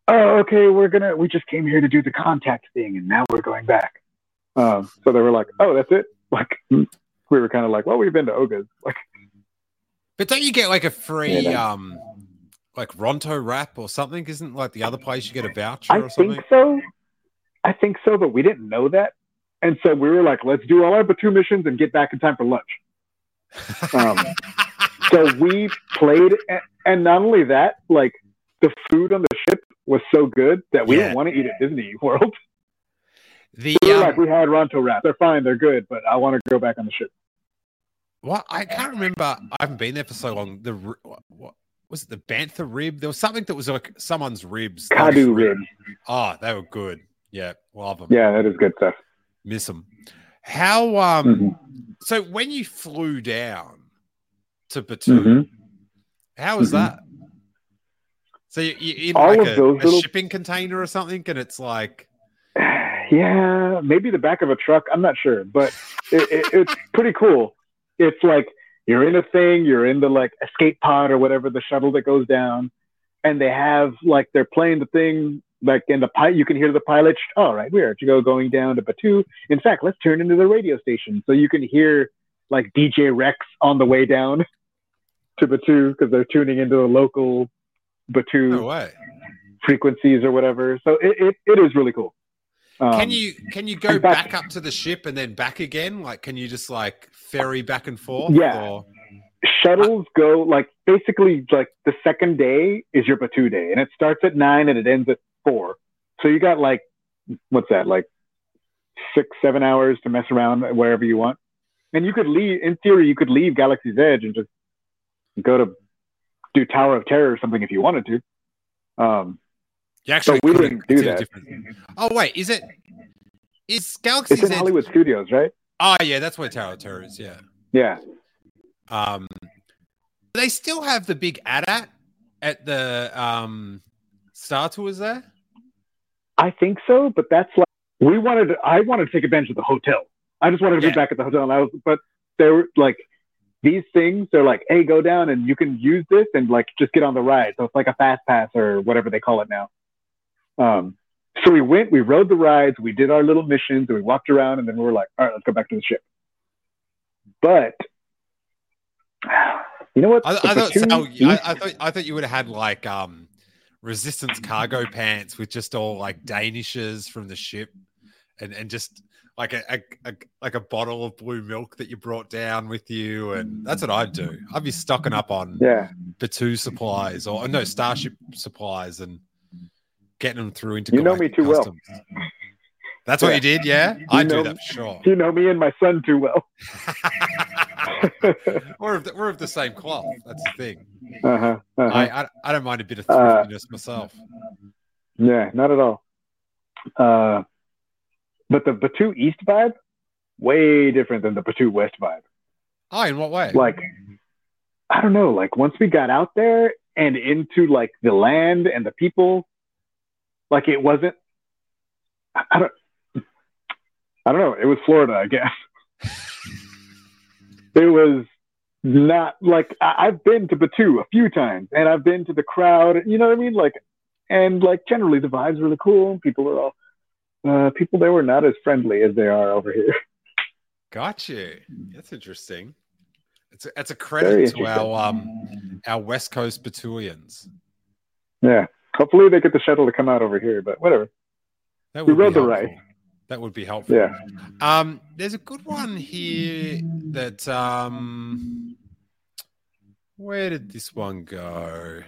"Oh, okay, we're gonna. We just came here to do the contact thing, and now we're going back." Um, so they were like, "Oh, that's it." <laughs> Like we were kind of like, "Well, we've been to Oga's." <laughs> Like, but don't you get like a free yeah, um like Ronto wrap or something? Isn't like the other place you get a voucher I or something? think so. I think so, but we didn't know that. And so we were like, let's do all our Batuu missions and get back in time for lunch. Um, <laughs> so we played, and not only that, like the food on the ship was so good that we yeah. didn't want to eat at Disney World. The we um, like we had Ronto wrap. They're fine, they're good, but I want to go back on the ship. What I can't remember. I haven't been there for so long. The what, was it the bantha rib? There was something that was like someone's ribs. Kaadu ribs. Oh, they were good. Yeah, love them. Yeah, that is good stuff. Miss them. How um? Mm-hmm. So when you flew down to Batuu, mm-hmm. how was mm-hmm. that? So you, you in All like a, a little... shipping container or something, and it's like, <sighs> yeah, maybe the back of a truck. I'm not sure, but it, it, it's <laughs> pretty cool. It's like you're in a thing, you're in the like escape pod or whatever the shuttle that goes down, and they have like they're playing the thing like in the pilot. You can hear the pilot. All right, we are to go going down to Batuu. In fact, let's turn into the radio station so you can hear like DJ Rex on the way down to Batuu because they're tuning into the local Batuu no frequencies or whatever. So it, it, it is really cool. Um, can you can you go back, back, up to the ship and then back again? Like, can you just like ferry back and forth? Yeah. Or? Shuttles go like basically like the second day is your Batuu day, and it starts at nine and it ends at four. So you got like what's that like six seven hours to mess around wherever you want, and you could leave. In theory, you could leave Galaxy's Edge and just go to do Tower of Terror or something if you wanted to. Um, you actually we didn't do that. Oh wait, is it? Is Galaxy? It's in Hollywood Studios, right? Oh yeah, that's where Tower of Terror is. Yeah. Yeah. Um, they still have the big AT-AT at the um Star Tours there. I think so, but that's like we wanted. To, I wanted to take advantage of the hotel. I just wanted to yeah. be back at the hotel, and I was. But they were like these things. They're like, hey, go down and you can use this and like just get on the ride. So it's like a fast pass or whatever they call it now. Um, So we went, we rode the rides, we did our little missions, and we walked around, and then we were like, all right, let's go back to the ship. But <sighs> you know what? I, I thought I, I thought I thought you would have had like um resistance cargo pants with just all like Danishes from the ship and and just like a, a, a like a bottle of blue milk that you brought down with you and that's what I'd do. I'd be stocking up on yeah, Batuu supplies or no Starship supplies and getting them through into You know me too well. customs. That's what you did, yeah? I do know that for sure. you know me and my son too well. <laughs> <laughs> we're, of the, we're of the same cloth. That's the thing. uh-huh, uh-huh. I, I I don't mind a bit of Uh, thriftiness myself. Yeah, not at all. Uh, but the Batuu East vibe, way different than the Batuu West vibe. Oh, in what way? Like, I don't know. Like once we got out there and into like the land and the people, like it wasn't. I I don't. I don't know. It was Florida, I guess. <laughs> it was not like I, I've been to Batuu a few times, and I've been to the crowd. You know what I mean? Like, and like generally the vibes really cool. People are all. Uh, people there were not as friendly as they are over here. Gotcha. That's interesting. It's a, it's a credit to our um our West Coast Batulians. Yeah. Hopefully they get the shuttle to come out over here, but whatever. That We rode the ride. That would be helpful. Yeah. Um, there's a good one here that um, where did this one go?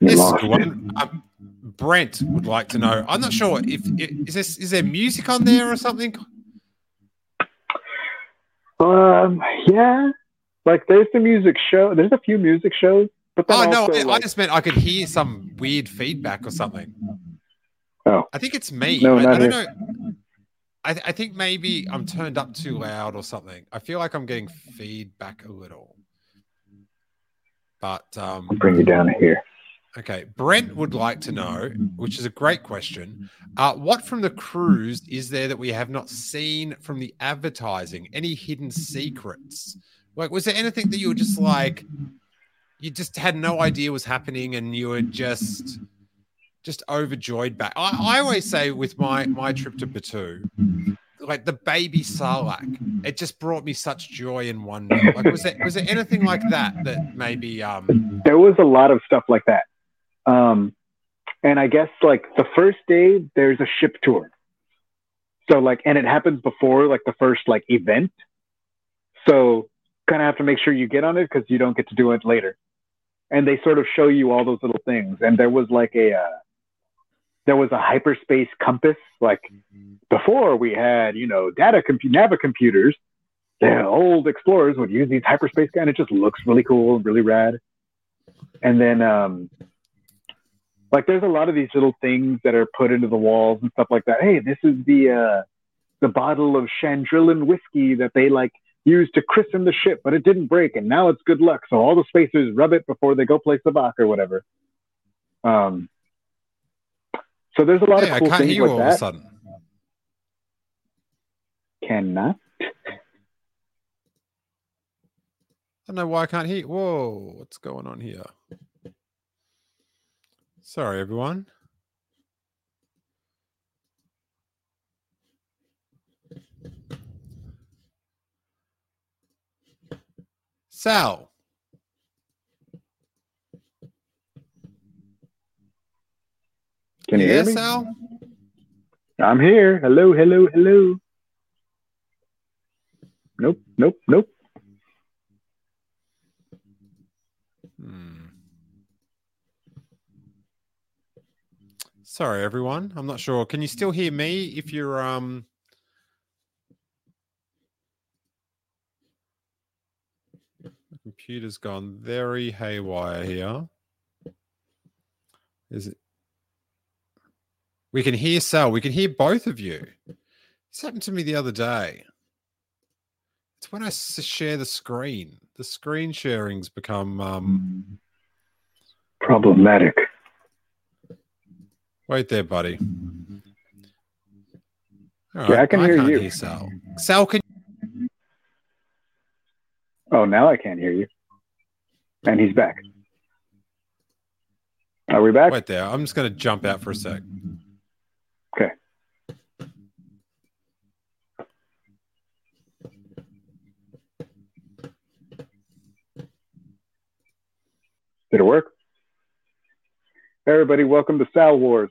You This is a lost good one. Um, Brent would like to know. I'm not sure if is this is there music on there or something. Um, yeah. Like there's the music show. There's a few music shows, but Oh no, also, I, I like, just meant I could hear some weird feedback or something. Oh. I think it's me. No, I, not I don't here. know. I, I think maybe I'm turned up too loud or something. I feel like I'm getting feedback a little. But um, I'll bring you down here. okay, Brent would like to know, which is a great question. Uh, what from the cruise is there that we have not seen from the advertising? Any hidden secrets? Like, was there anything that you were just like, you just had no idea was happening, and you were just, just overjoyed back? I, I always say with my my trip to Batuu, like the baby Sarlacc, it just brought me such joy and wonder. Like, was there was there anything like that that maybe um There was a lot of stuff like that. Um, and I guess like the first day there's a ship tour. So like, and it happens before like the first like event. So kind of have to make sure you get on it because you don't get to do it later. And they sort of show you all those little things. And there was like a, uh, there was a hyperspace compass. Like before we had, you know, data compu- Nava computers. The old explorers would use these hyperspace guys, and it just looks really cool, really rad. And then, um, like, there's a lot of these little things that are put into the walls and stuff like that. Hey, this is the uh, the bottle of Chandrillan whiskey that they like used to christen the ship, but it didn't break, and now it's good luck. So all the spacers rub it before they go play sabacc or whatever. Um, so there's a lot hey, I of cool can't things hear you like all of a that. sudden. Cannot. I don't know why I can't hear. Whoa, what's going on here? Sorry, everyone. Sal, Can you there, hear me? Sal? I'm here. Hello, hello, hello. Nope, nope, nope. Hmm. Sorry, everyone. I'm not sure. Can you still hear me if you're um? My computer's gone very haywire here. Is it? We can hear Sal. We can hear both of you. This happened to me the other day. It's when I share the screen. The screen sharing's become um. Problematic. Wait there, buddy. All Yeah, I can hear can't you. Sal. Sal, can Oh, now I can't hear you. And he's back. Are we back? wait there? I'm just going to jump out for a sec. Did it work? Everybody, welcome to Sal Wars.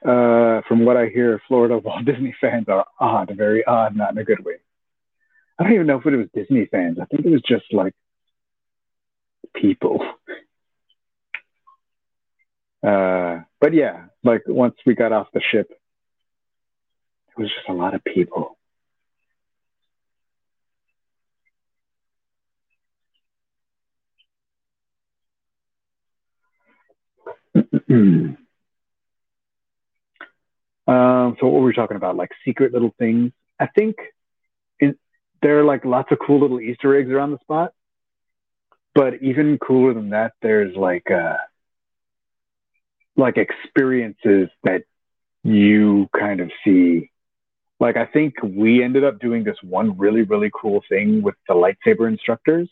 Uh, from what I hear, Florida Walt <laughs> Disney fans are odd, very odd, not in a good way. I don't even know if it was Disney fans. I think it was just like people. <laughs> Uh, but yeah, like once we got off the ship, it was just a lot of people. Um, so what were we talking about? Like secret little things. I think in, there are like lots of cool little Easter eggs around the spot. But even cooler than that, there's like uh, like experiences that you kind of see. Like I think we ended up doing this one really really cool thing with the lightsaber instructors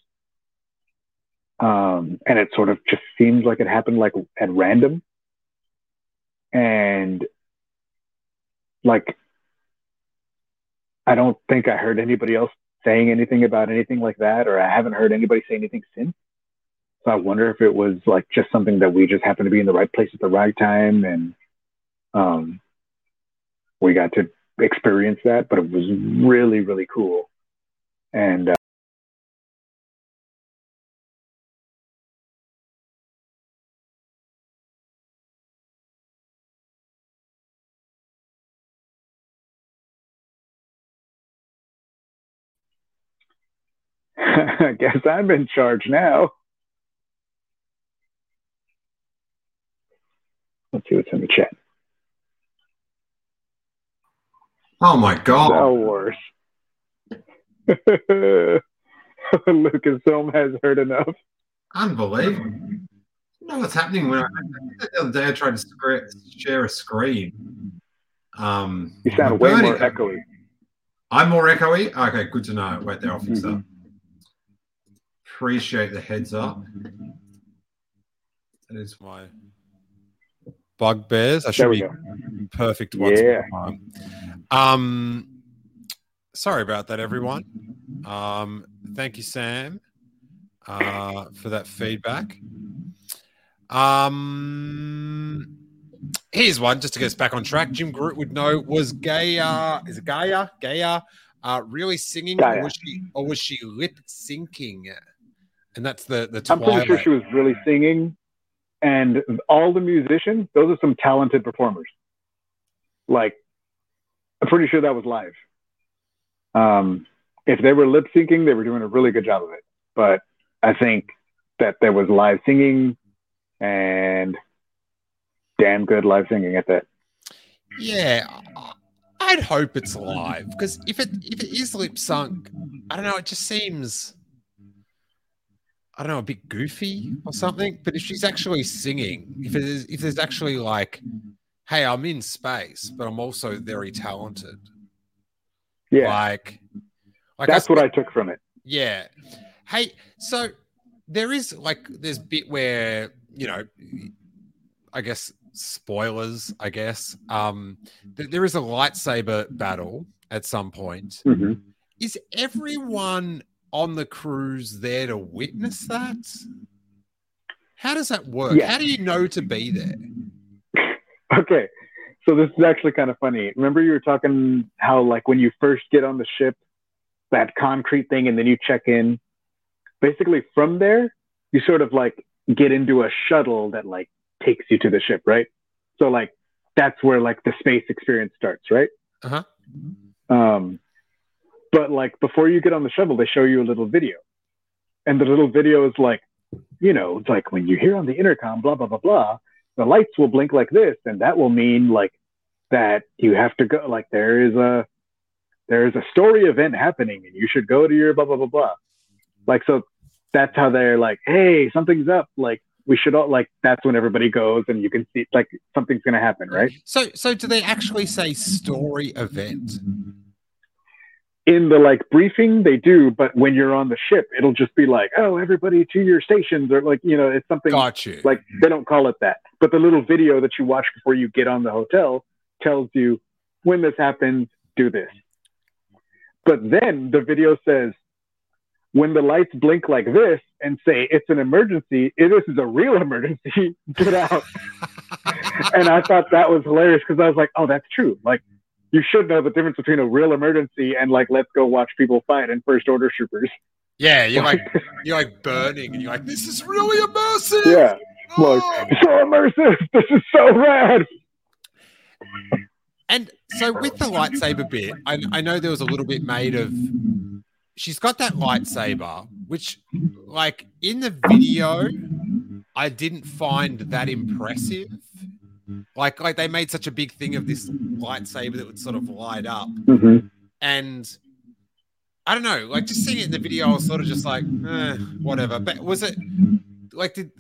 um, and it sort of just seems like it happened like at random and like i don't think i heard anybody else saying anything about anything like that or i haven't heard anybody say anything since. So i wonder if it was like just something that we just happened to be in the right place at the right time and um, we got to experience that but it was really really cool. And uh, <laughs> I guess I'm in charge now. Let's see what's in the chat. Oh my god. Star Wars. <laughs> Lucasfilm has heard enough. Unbelievable. You know what's happening when I, the other day I tried to share a screen. Um, you sound way more echoey. I'm more echoey. Okay, good to know. Wait there, I'll fix mm-hmm. that appreciate the heads up. That is my bugbears. I should be go. perfect once yeah. Um, sorry about that, everyone. Um, thank you, Sam, uh, for that feedback. Um, here's one just to get us back on track. Jim Groot would know was Gaya, is it Gaya? Gaya, uh, really singing, Gaya. or was she, or was she lip syncing? And that's the the. Twilight. I'm pretty sure she was really singing, and all the musicians, those are some talented performers. Like, I'm pretty sure that was live. Um, if they were lip syncing, they were doing a really good job of it. But I think that there was live singing and damn good live singing at that. Yeah, I'd hope it's live because if it if it is lip sunk, I don't know. It just seems I don't know, a bit goofy or something. But if she's actually singing, if there's if there's actually like, hey, I'm in space, but I'm also very talented. Yeah. Like, like that's I, what I took from it. Yeah. Hey, so there is like there's bit where, you know, I guess spoilers, I guess. Um th- there is a lightsaber battle at some point. Mm-hmm. Is everyone on the cruise there to witness that? How does that work? Yeah. How do you know to be there? <laughs> okay. So this is actually kind of funny. Remember you were talking how like when you first get on the ship, that concrete thing and then you check in. Basically from there, you sort of like get into a shuttle that like takes you to the ship, right? So like that's where like the space experience starts, right? Uh-huh. Um but like before you get on the shovel, they show you a little video. And the little video is like, you know, it's like when you hear on the intercom, blah, blah, blah, blah, the lights will blink like this. And that will mean like that you have to go, like there is a, there is a story event happening and you should go to your blah, blah, blah, blah. Like, so that's how they're like, hey, something's up. Like, we should all like that's when everybody goes and you can see like something's going to happen right so so do they actually say story event in the like briefing they do but when you're on the ship it'll just be like oh everybody to your stations or like you know it's something Got you. like they don't call it that but the little video that you watch before you get on the hotel tells you when this happens do this but then the video says when the lights blink like this and say it's an emergency, it, this is a real <laughs> emergency. Get out. <laughs> and I thought that was hilarious because I was like, oh, that's true. Like, you should know the difference between a real emergency and like, let's go watch people fight and first order troopers. Yeah, you're like <laughs> you're like burning, and you're like, this is really immersive. Yeah, oh! like so immersive. <laughs> This is so rad. And so with the lightsaber bit, I, I know there was a little bit made of. She's got that lightsaber, which, like in the video, I didn't find that impressive. Like, like they made such a big thing of this lightsaber that would sort of light up, Mm-hmm. and I don't know, like just seeing it in the video, I was sort of just like, eh, whatever. But was it like, did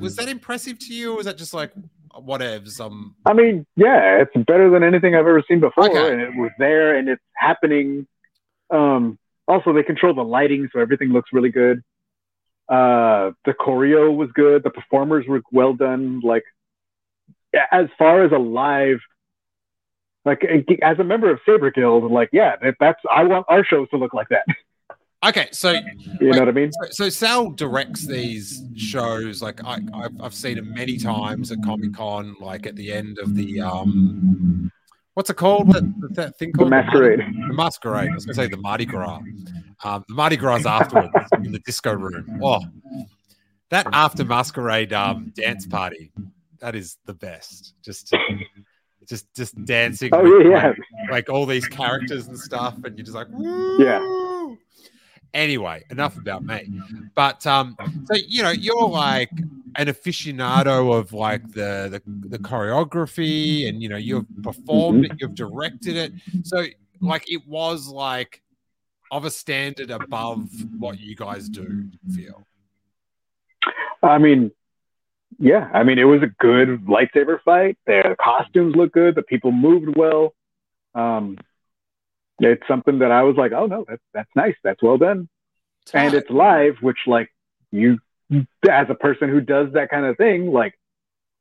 was that impressive to you, or was that just like, whatevs? Um, I mean, yeah, it's better than anything I've ever seen before, Okay. and it was there and it's happening. Um, also, they control the lighting, so everything looks really good. Uh, the choreo was good. The performers were well done. Like, as far as a live, like as a member of Saber Guild, like, yeah, that's I want our shows to look like that. okay, so You know what I mean? So, so Sal directs these shows. Like I, I've, I've seen him many times at Comic Con. Like at the end of the um, what's it called? That, that thing The called masquerade. The masquerade. I was going to say the Mardi Gras. Um, the Mardi Gras afterwards in the disco room. Oh, that after masquerade um, dance party. That is the best. <laughs> Just, just, just dancing. Oh with, yeah, yeah. like, like all these characters and stuff, and you're just like, Yeah. Anyway, enough about me. But um, so you know, you're like an aficionado of like the the, the choreography, and you know, you've performed it, you've directed it. So like, it was like of a standard above what you guys do. Feel I mean, yeah, I mean, it was a good lightsaber fight. The costumes look good. The people moved well. Um, it's something that I was like, oh no, that's that's nice. That's well done. And it's live, which like you, as a person who does that kind of thing, like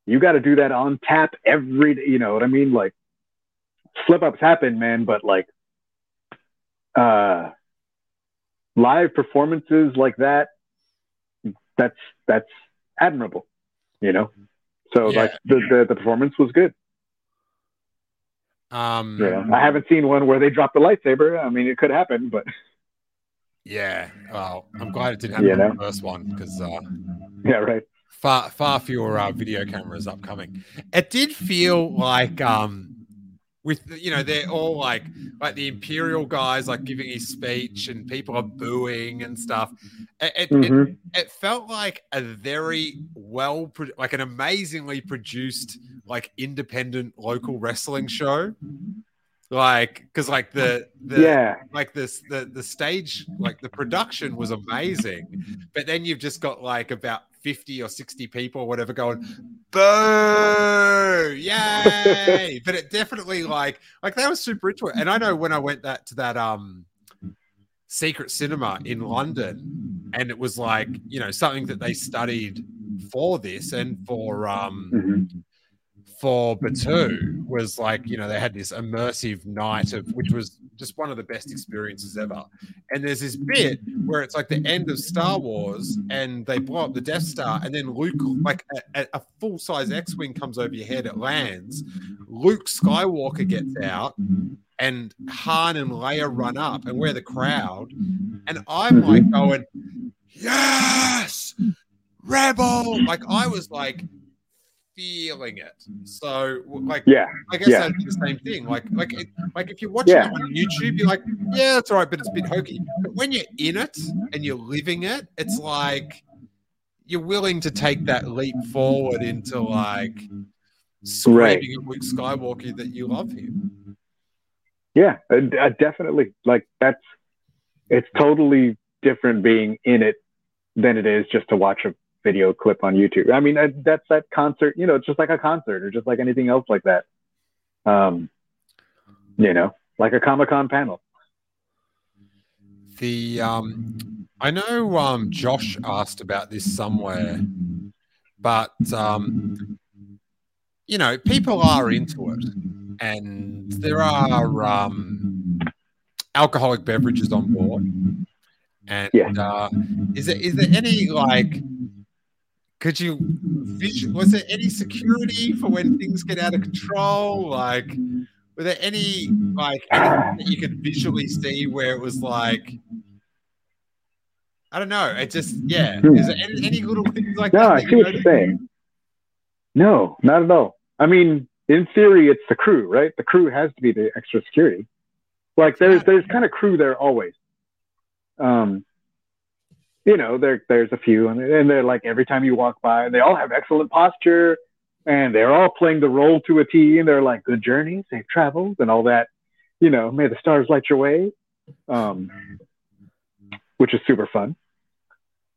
you got to do that on tap every. day. You know what I mean? Like slip ups happen, man, but like uh, live performances like that, that's that's admirable. You know. So Yeah. like the, the the performance was good. um, know, I haven't seen one where they dropped the lightsaber. I mean, it could happen, but yeah. Well, I'm glad it didn't happen You in the first one because. Uh, yeah, right. far far fewer uh, video cameras upcoming. It did feel like um with you know they're all like like the imperial guys like giving his speech and people are booing and stuff. It it, Mhm. it, it felt like a very well like an amazingly produced like independent local wrestling show. Like because like the the yeah, like this the the stage like the production was amazing but then you've just got like about 50 or 60 people or whatever going <laughs> boo! Yay! <laughs> But it definitely like like that was super into it. And i know when i went that to that um secret cinema in london and it was like you know something that they studied for this and for um Mhm. For mm-hmm. Batuu was like, you know, they had this immersive night of which was just one of the best experiences ever. And there's this bit where it's like the end of Star Wars and they blow up the Death Star, and then Luke, like a, a full size X Wing comes over your head, it lands. Luke Skywalker gets out, and Han and Leia run up, and we're the crowd. And I'm like mm-hmm. going, yes, Rebel. Like I was like, feeling it. So like yeah, I guess Yeah. that'd the same thing. Like like it, like if you're watching Yeah. it on YouTube, you're like, yeah, it's all right, but it's a bit hokey. But when you're in it and you're living it, it's like you're willing to take that leap forward into like screaming Right. at Luke Skywalker that you love him. yeah, uh, uh, definitely. Like that's it's totally different being in it than it is just to watch a video clip on YouTube. I mean, that's that concert. You know, it's just like a concert or just like anything else like that. Um, you know, like a Comic Con panel. The um I know um Josh asked about this somewhere, but um you know, people are into it and there are um alcoholic beverages on board. And Yeah. uh, is there is there any like? Could you? Was there any security for when things get out of control? Like, were there any like that you could visually see where it was like? I don't know. It just yeah. Hmm. Is there any, any little things like No, that? I see what you're saying. No, not at all. I mean, in theory, it's the crew, right? The crew has to be the extra security. Like there's there's kind of crew there always. Um, you know, there there's a few, and, and they're like every time you walk by, they all have excellent posture, and they're all playing the role to a T, and they're like, "Good journey, safe travels," and all that. You know, may the stars light your way, um, which is super fun.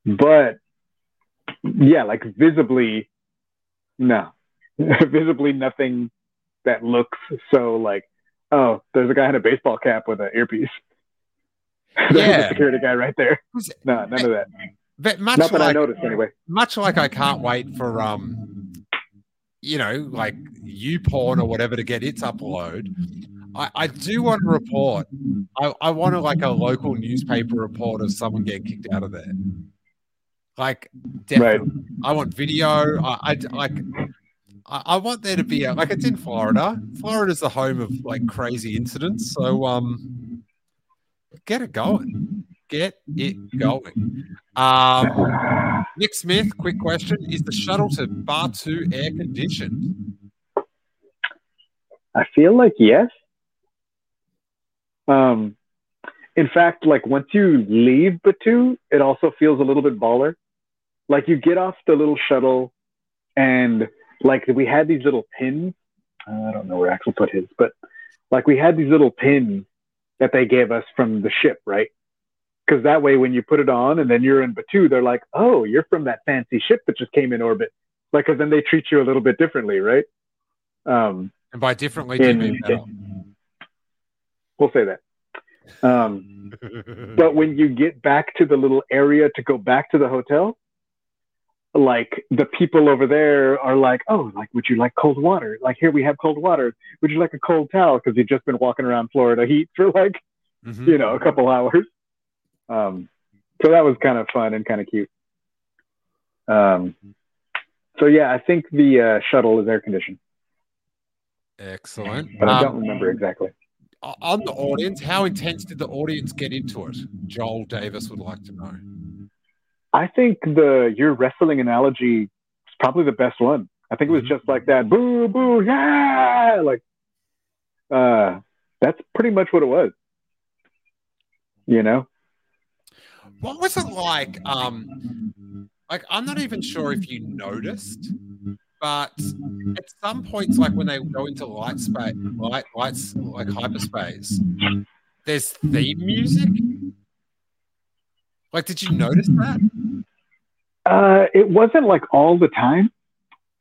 But yeah, like visibly, no, <laughs> visibly nothing that looks so like, oh, there's a guy in a baseball cap with an earpiece. <laughs> Yeah. a security guy right there. <laughs> No, none of that. But much Not that I noticed anyway. much like I can't wait for um, you know, like you porn or whatever to get its upload. I, I do want to report. I, I want to like a local newspaper report of someone getting kicked out of there. Like, definitely. I want video. I, I like. I, I want there to be a, like it's in Florida. Florida's the home of like crazy incidents. So um, get it going. Get it going. Um, Nick Smith, quick question: Is the shuttle to Batuu air conditioned? I feel like yes. Um, in fact, like once you leave Batuu, it also feels a little bit baller. Like you get off the little shuttle, and like we had these little pins. I don't know where Axel put his, but like we had these little pins that they gave us from the ship, right? Because that way, when you put it on and then you're in Batuu, they're like, "Oh, you're from that fancy ship that just came in orbit." Like, because then they treat you a little bit differently, right? Um, And by differently, do you mean <laughs> we'll say that. Um, <laughs> but when you get back to the little area to go back to the hotel, like the people over there are like, oh, like, would you like cold water? Like, here we have cold water. Would you like a cold towel? Because you've just been walking around Florida heat for like, Mhm. you know, a couple hours. Um, so that was kind of fun and kind of cute. Um, so yeah, I think the uh, shuttle is air conditioned, Excellent. but I Um, don't remember exactly. on the audience, how intense did the audience get into it? Joel Davis would like to know. I think the your wrestling analogy is probably the best one. I think it was Mhm. just like that, boo, boo, yeah, like uh, that's pretty much what it was. You know, What was it like? Um, like I'm not even sure if you noticed, but at some points, like when they go into light space, light lights like hyperspace, there's theme music. Like, did you notice that? Uh, it wasn't like all the time,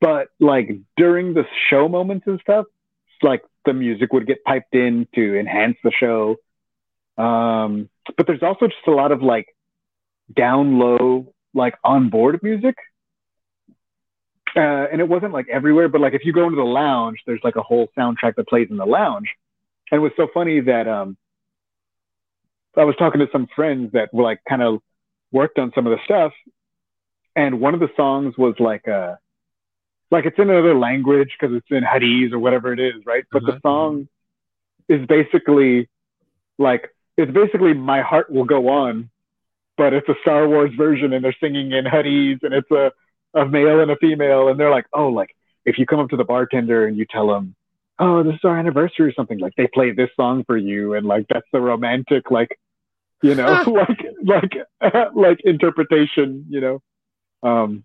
but like during the show moments and stuff, like the music would get piped in to enhance the show. Um, but there's also just a lot of like down low, like on board music. Uh, and it wasn't like everywhere, but like if you go into the lounge, there's like a whole soundtrack that plays in the lounge. And it was so funny that um, I was talking to some friends that were like kind of worked on some of the stuff, and one of the songs was like uh like it's in another language because it's in Hadiz or whatever it is, right? But Uh-huh. the song is basically like it's basically "My Heart Will Go On," but it's a Star Wars version, and they're singing in Hadiz, and it's a a male and a female, and they're like, oh, like if you come up to the bartender and you tell them, oh, this is our anniversary or something, like they play this song for you, and like that's the romantic, like you know, <laughs> like like <laughs> like interpretation, you know. Um,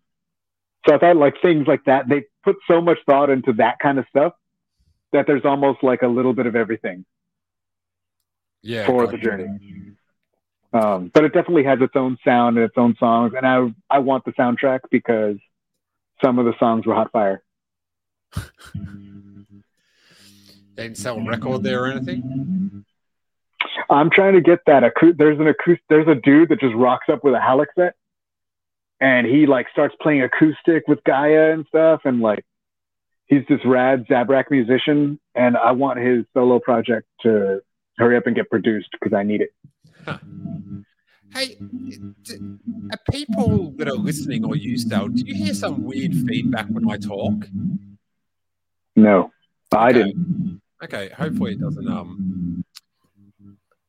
so I thought like things like that, they put so much thought into that kind of stuff that there's almost like a little bit of everything Yeah. for the journey. Um, but it definitely has its own sound and its own songs, and I I want the soundtrack because some of the songs were hot fire. They didn't sell a record there or anything. I'm trying to get that. Acou- there's an acoustic. There's a dude that just rocks up with a Halleck set, and he like starts playing acoustic with Gaya and stuff, and like he's this rad Zabrak musician, and I want his solo project to hurry up and get produced because I need it. Hey, d- are people that are listening or you, Stal, do you hear some weird feedback when I talk? No, I Okay. didn't. Okay, hopefully it doesn't um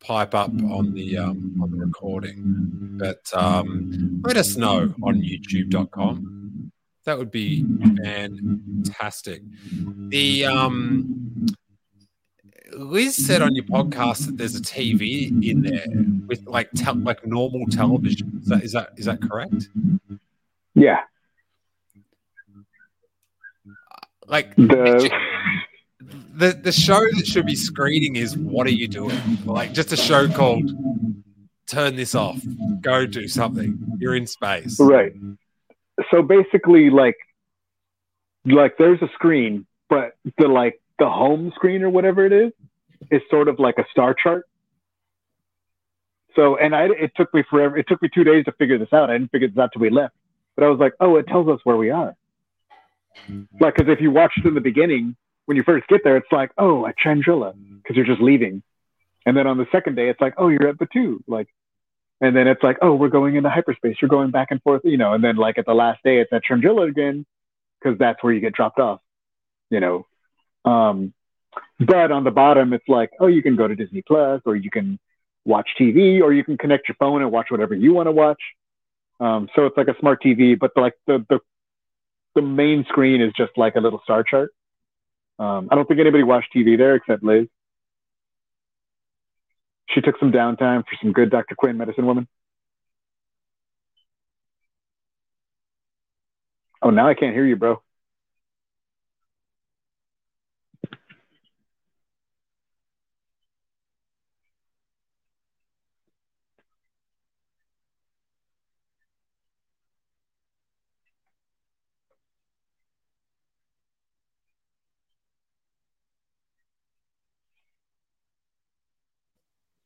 pipe up on the um on the recording. But um let us know on youtube.com. That would be fantastic. The um Liz said on your podcast that there's a TV in there with like tel- like normal television. Is that is that is that correct? Yeah, Like the the the show that should be screening is what are you doing like just a show called turn this off go do something you're in space right. So basically, like, like there's a screen, but the like the home screen or whatever it is is sort of like a star chart. So, and I it took me forever. It took me two days to figure this out. I didn't figure this out till we left. But I was like, oh, it tells us where we are. Like, because if you watched in the beginning, when you first get there, it's like, oh, at Chandrila, because you're just leaving. And then on the second day, it's like, oh, you're at Batuu. Like, and then it's like, oh, we're going into hyperspace. You're going back and forth, you know. And then like at the last day, it's at Chandrila again, because that's where you get dropped off, you know. Um, but on the bottom, it's like, oh, you can go to Disney Plus, or you can watch TV, or you can connect your phone and watch whatever you want to watch. Um, so it's like a smart TV, but like the the the main screen is just like a little star chart. Um, I don't think anybody watched TV there except Liz. She took some downtime for some good Dr. Quinn medicine woman. Oh, now I can't hear you, bro.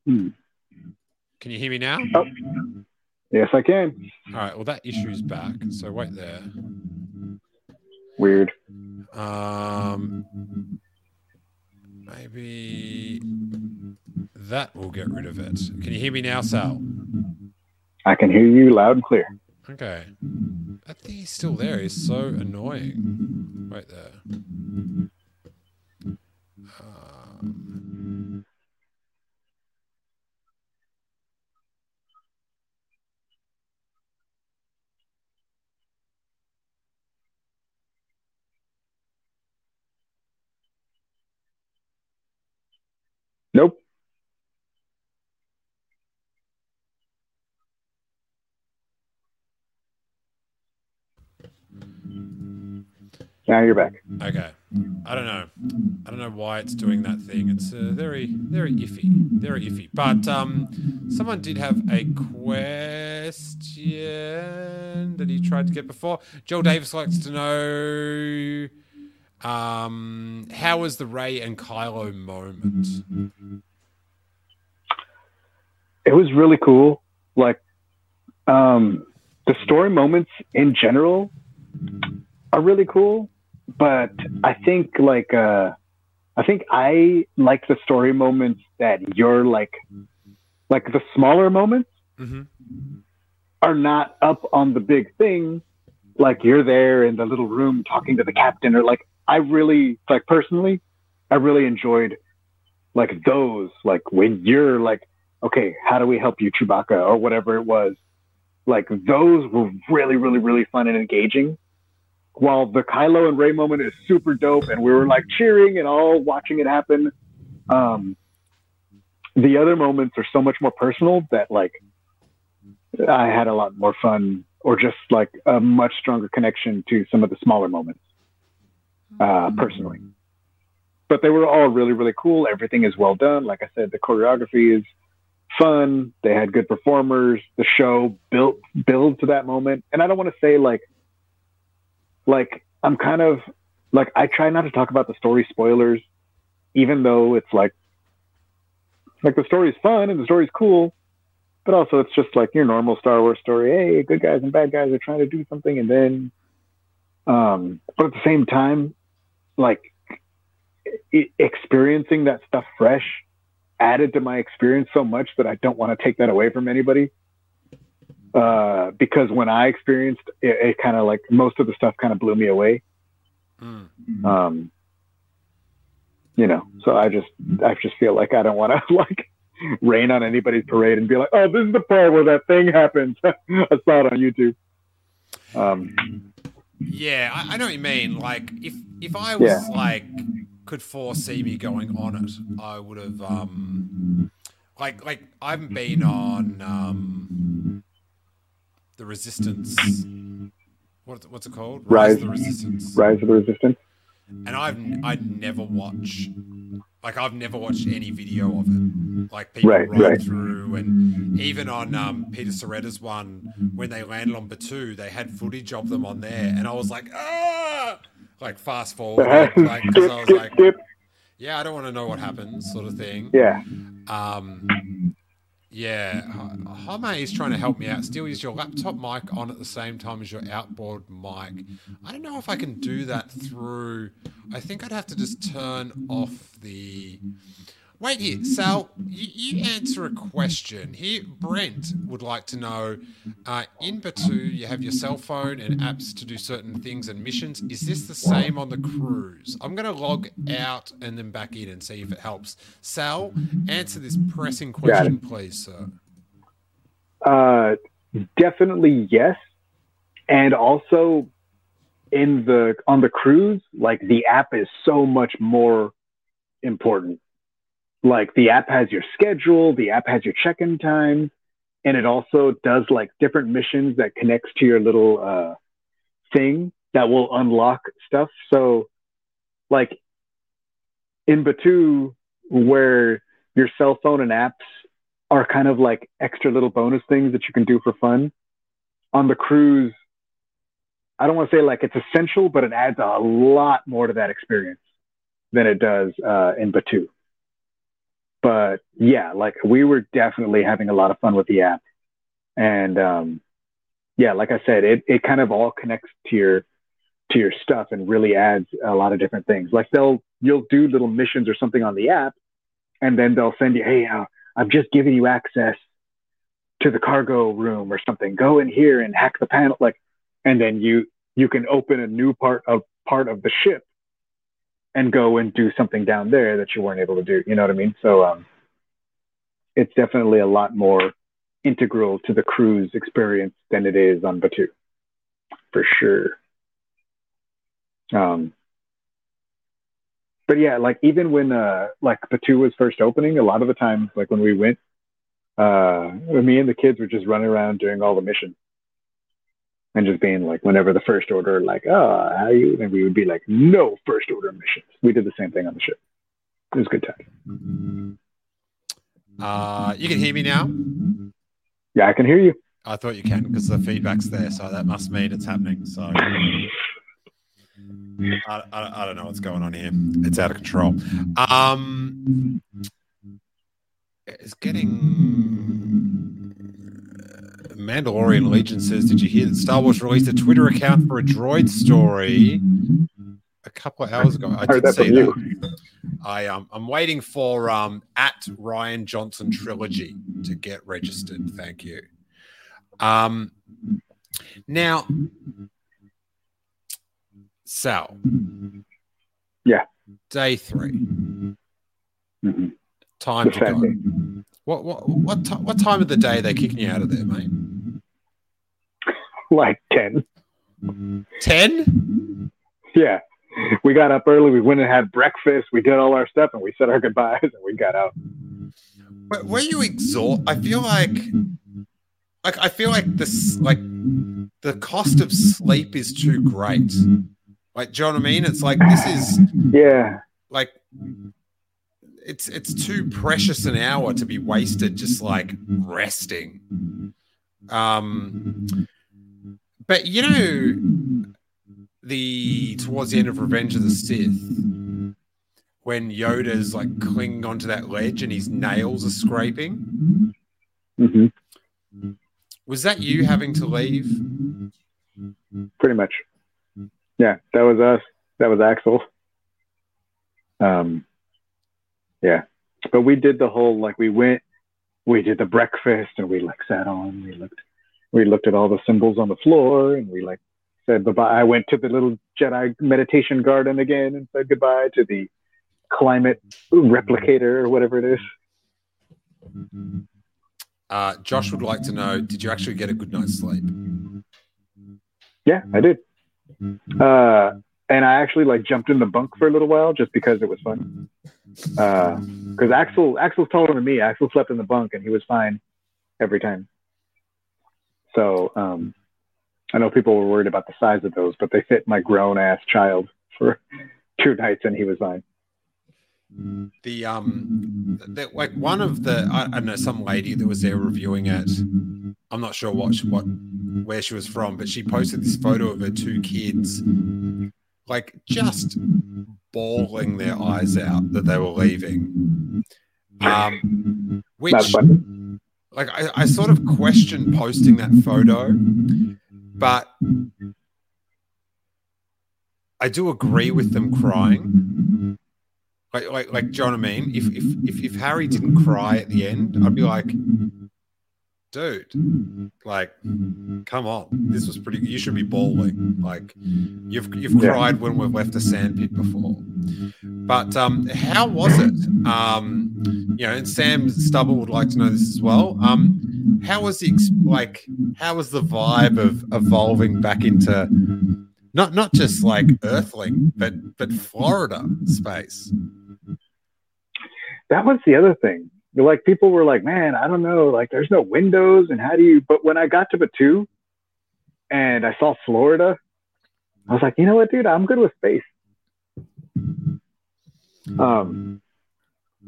Hmm. can you hear me now Oh, yes, I can. all right well that issue's back so wait there Weird. um maybe that will get rid of it can you hear me now sal I can hear you loud and clear. okay that thing is still there it's so annoying wait there um, Nope. Now you're back. Okay. I don't know. I don't know why it's doing that thing. It's uh, very, very iffy. Very iffy. But um, someone did have a question that he tried to get before. Joel Davis likes to know um, how was the Rey and Kylo moment? It was really cool. Like, um, the story moments in general are really cool, but I think like uh, I think I like the story moments that you're like, like the smaller moments hmm are not up on the big thing. Like you're there in the little room talking to the captain, or like I really like personally, I really enjoyed like those. Like when you're like, okay, how do we help you, Chewbacca, or whatever it was. Like those were really, really, really fun and engaging. While the Kylo and Rey moment is super dope, and we were like cheering and all watching it happen. Um, the other moments are so much more personal that like I had a lot more fun or just like a much stronger connection to some of the smaller moments uh, personally. But they were all really, really cool. Everything is well done. Like I said, the choreography is fun. They had good performers. The show built builds to that moment. And I don't want to say like like I'm kind of like I try not to talk about the story spoilers, even though it's like like the story's fun and the story's cool but also it's just like your normal Star Wars story. Hey, good guys and bad guys are trying to do something, and then, um, but at the same time, like e- experiencing that stuff fresh added to my experience so much that I don't want to take that away from anybody. Uh, because when I experienced it, it kind of like most of the stuff kind of blew me away. Mm. Um, you know, so I just I just feel like I don't want to <laughs> like rain on anybody's parade and be like, oh, this is the part where that thing happens. <laughs> I saw it on YouTube. Um, Yeah, I, I know what you mean. Like if if I was Yeah. like could foresee me going on it, I would have um like like I haven't been on um the resistance what, what's it called? Rise. of the Resistance. Rise of the Resistance. And I've I'd never watch like I've never watched any video of it. Like people Right, run right. through and even on um, Peter Sciretta's one when they landed on Batuu, they had footage of them on there and I was like, ah like fast forward like 'cause skip, I was like, yeah, I don't want to know what happens, sort of thing. Yeah. Um, yeah, mm. uh, Home is trying to help me out. Still use your laptop mic on at the same time as your outboard mic. I don't know if I can do that through. I think I'd have to just turn off the. Wait here, Sal. You, you answer a question here. Brent would like to know: uh, in Batuu, you have your cell phone and apps to do certain things and missions. Is this the same on the cruise? I'm going to log out and then back in and see if it helps. Sal, answer this pressing question, please, sir. Uh, definitely yes. And also in the on the cruise, like the app is so much more important. Like the app has your schedule, the app has your check-in time, and it also does like different missions that connects to your little uh, thing that will unlock stuff. So, like in Batuu, where your cell phone and apps are kind of like extra little bonus things that you can do for fun. On the cruise, I don't want to say like it's essential, but it adds a lot more to that experience than it does uh, in Batuu. But yeah, like we were definitely having a lot of fun with the app, and um, yeah, like I said, it it kind of all connects to your to your stuff and really adds a lot of different things. Like they'll you'll do little missions or something on the app, and then they'll send you, hey, uh, I'm just giving you access to the cargo room or something. Go in here and hack the panel, like, and then you you can open a new part of part of the ship and go and do something down there that you weren't able to do. You know what I mean? So um, it's definitely a lot more integral to the cruise experience than it is on Batuu, for sure. Um, but yeah, like even when uh like Batuu was first opening, a lot of the times, like when we went, uh me and the kids were just running around doing all the missions. And just being like, whenever the first order, like, oh, how you? And we would be like, no first order missions. We did the same thing on the ship. It was good time. Uh, you can hear me now. Yeah, I can hear you. I thought you can because the feedback's there, so that must mean it's happening. So I, I, I don't know what's going on here. It's out of control. Um, it's getting. Mandalorian Legion says, "Did you hear that Star Wars released a Twitter account for a droid story a couple of hours ago?" I did see that. I um I'm waiting for um at Rian Johnson trilogy to get registered. Thank you. Um now Sal. Yeah. Day three. Mhm. Time The to go. What what what, ti what time of the day are they kicking you out of there, mate? Like 10. Ten? Yeah. We got up early. We went and had breakfast. We did all our stuff and we said our goodbyes and we got out. But were you exhausted? I feel like like I feel like this like the cost of sleep is too great. Like, do you know what I mean? It's like this is Yeah. like it's it's too precious an hour to be wasted just like resting. Um but you know the towards the end of Revenge of the Sith when Yoda's like clinging onto that ledge and his nails are scraping. hmm Was that you having to leave? Pretty much. Yeah. That was us. That was Axel. Um, yeah. But we did the whole, like, we went, we did the breakfast and we like sat on, we looked, we looked at all the symbols on the floor and we like said bye. I went to the little Jedi meditation garden again and said goodbye to the climate replicator or whatever it is. Uh, Josh would like to know: Did you actually get a good night's sleep? Yeah, I did. Uh, and I actually like jumped in the bunk for a little while just because it was fun. Because uh, Axel, Axel's taller than me. Axel slept in the bunk and he was fine every time. So um, I know people were worried about the size of those, but they fit my grown ass child for <laughs> two nights and he was fine. The um, the, like one of the I, I don't know some lady that was there reviewing it. I'm not sure what what where she was from, but she posted this photo of her two kids, like just bawling their eyes out that they were leaving. Um, which like I, I sort of questioned posting that photo, but I do agree with them crying. Like, like, like, do you know what I mean? If, if, if, if Harry didn't cry at the end, I'd be like, dude, like, come on, this was pretty. You should be bawling. Like, you've you've yeah. cried when we've left a sandpit before. But um, how was it? Um, you know, and Sam Stubble would like to know this as well. Um, how was the like? How was the vibe of evolving back into not not just like Earthling, but but Florida space? That was the other thing like people were like, man, I don't know, like there's no windows and how do you? But when I got to Batuu and I saw Florida, I was like, you know what, dude, I'm good with space. Um,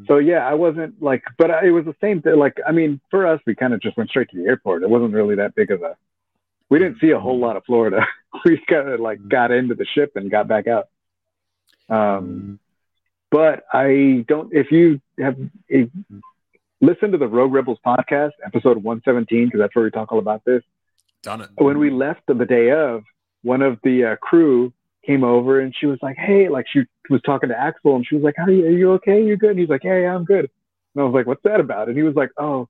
so yeah, I wasn't like, but it was the same thing. Like, I mean, for us, we kind of just went straight to the airport. It wasn't really that big of a. We didn't see a whole lot of Florida. <laughs> we kind of like got into the ship and got back out. Um, but I don't. If you have, if, listen to the Rogue Rebels podcast, episode 117, because that's where we talk all about this. Done it. When we left the day of, one of the uh, crew came over and she was like, "Hey," like she was talking to Axel and she was like, "How are you? Are you okay? You good?" And he's like, "Yeah, yeah, I'm good." And I was like, "What's that about?" And he was like, "Oh,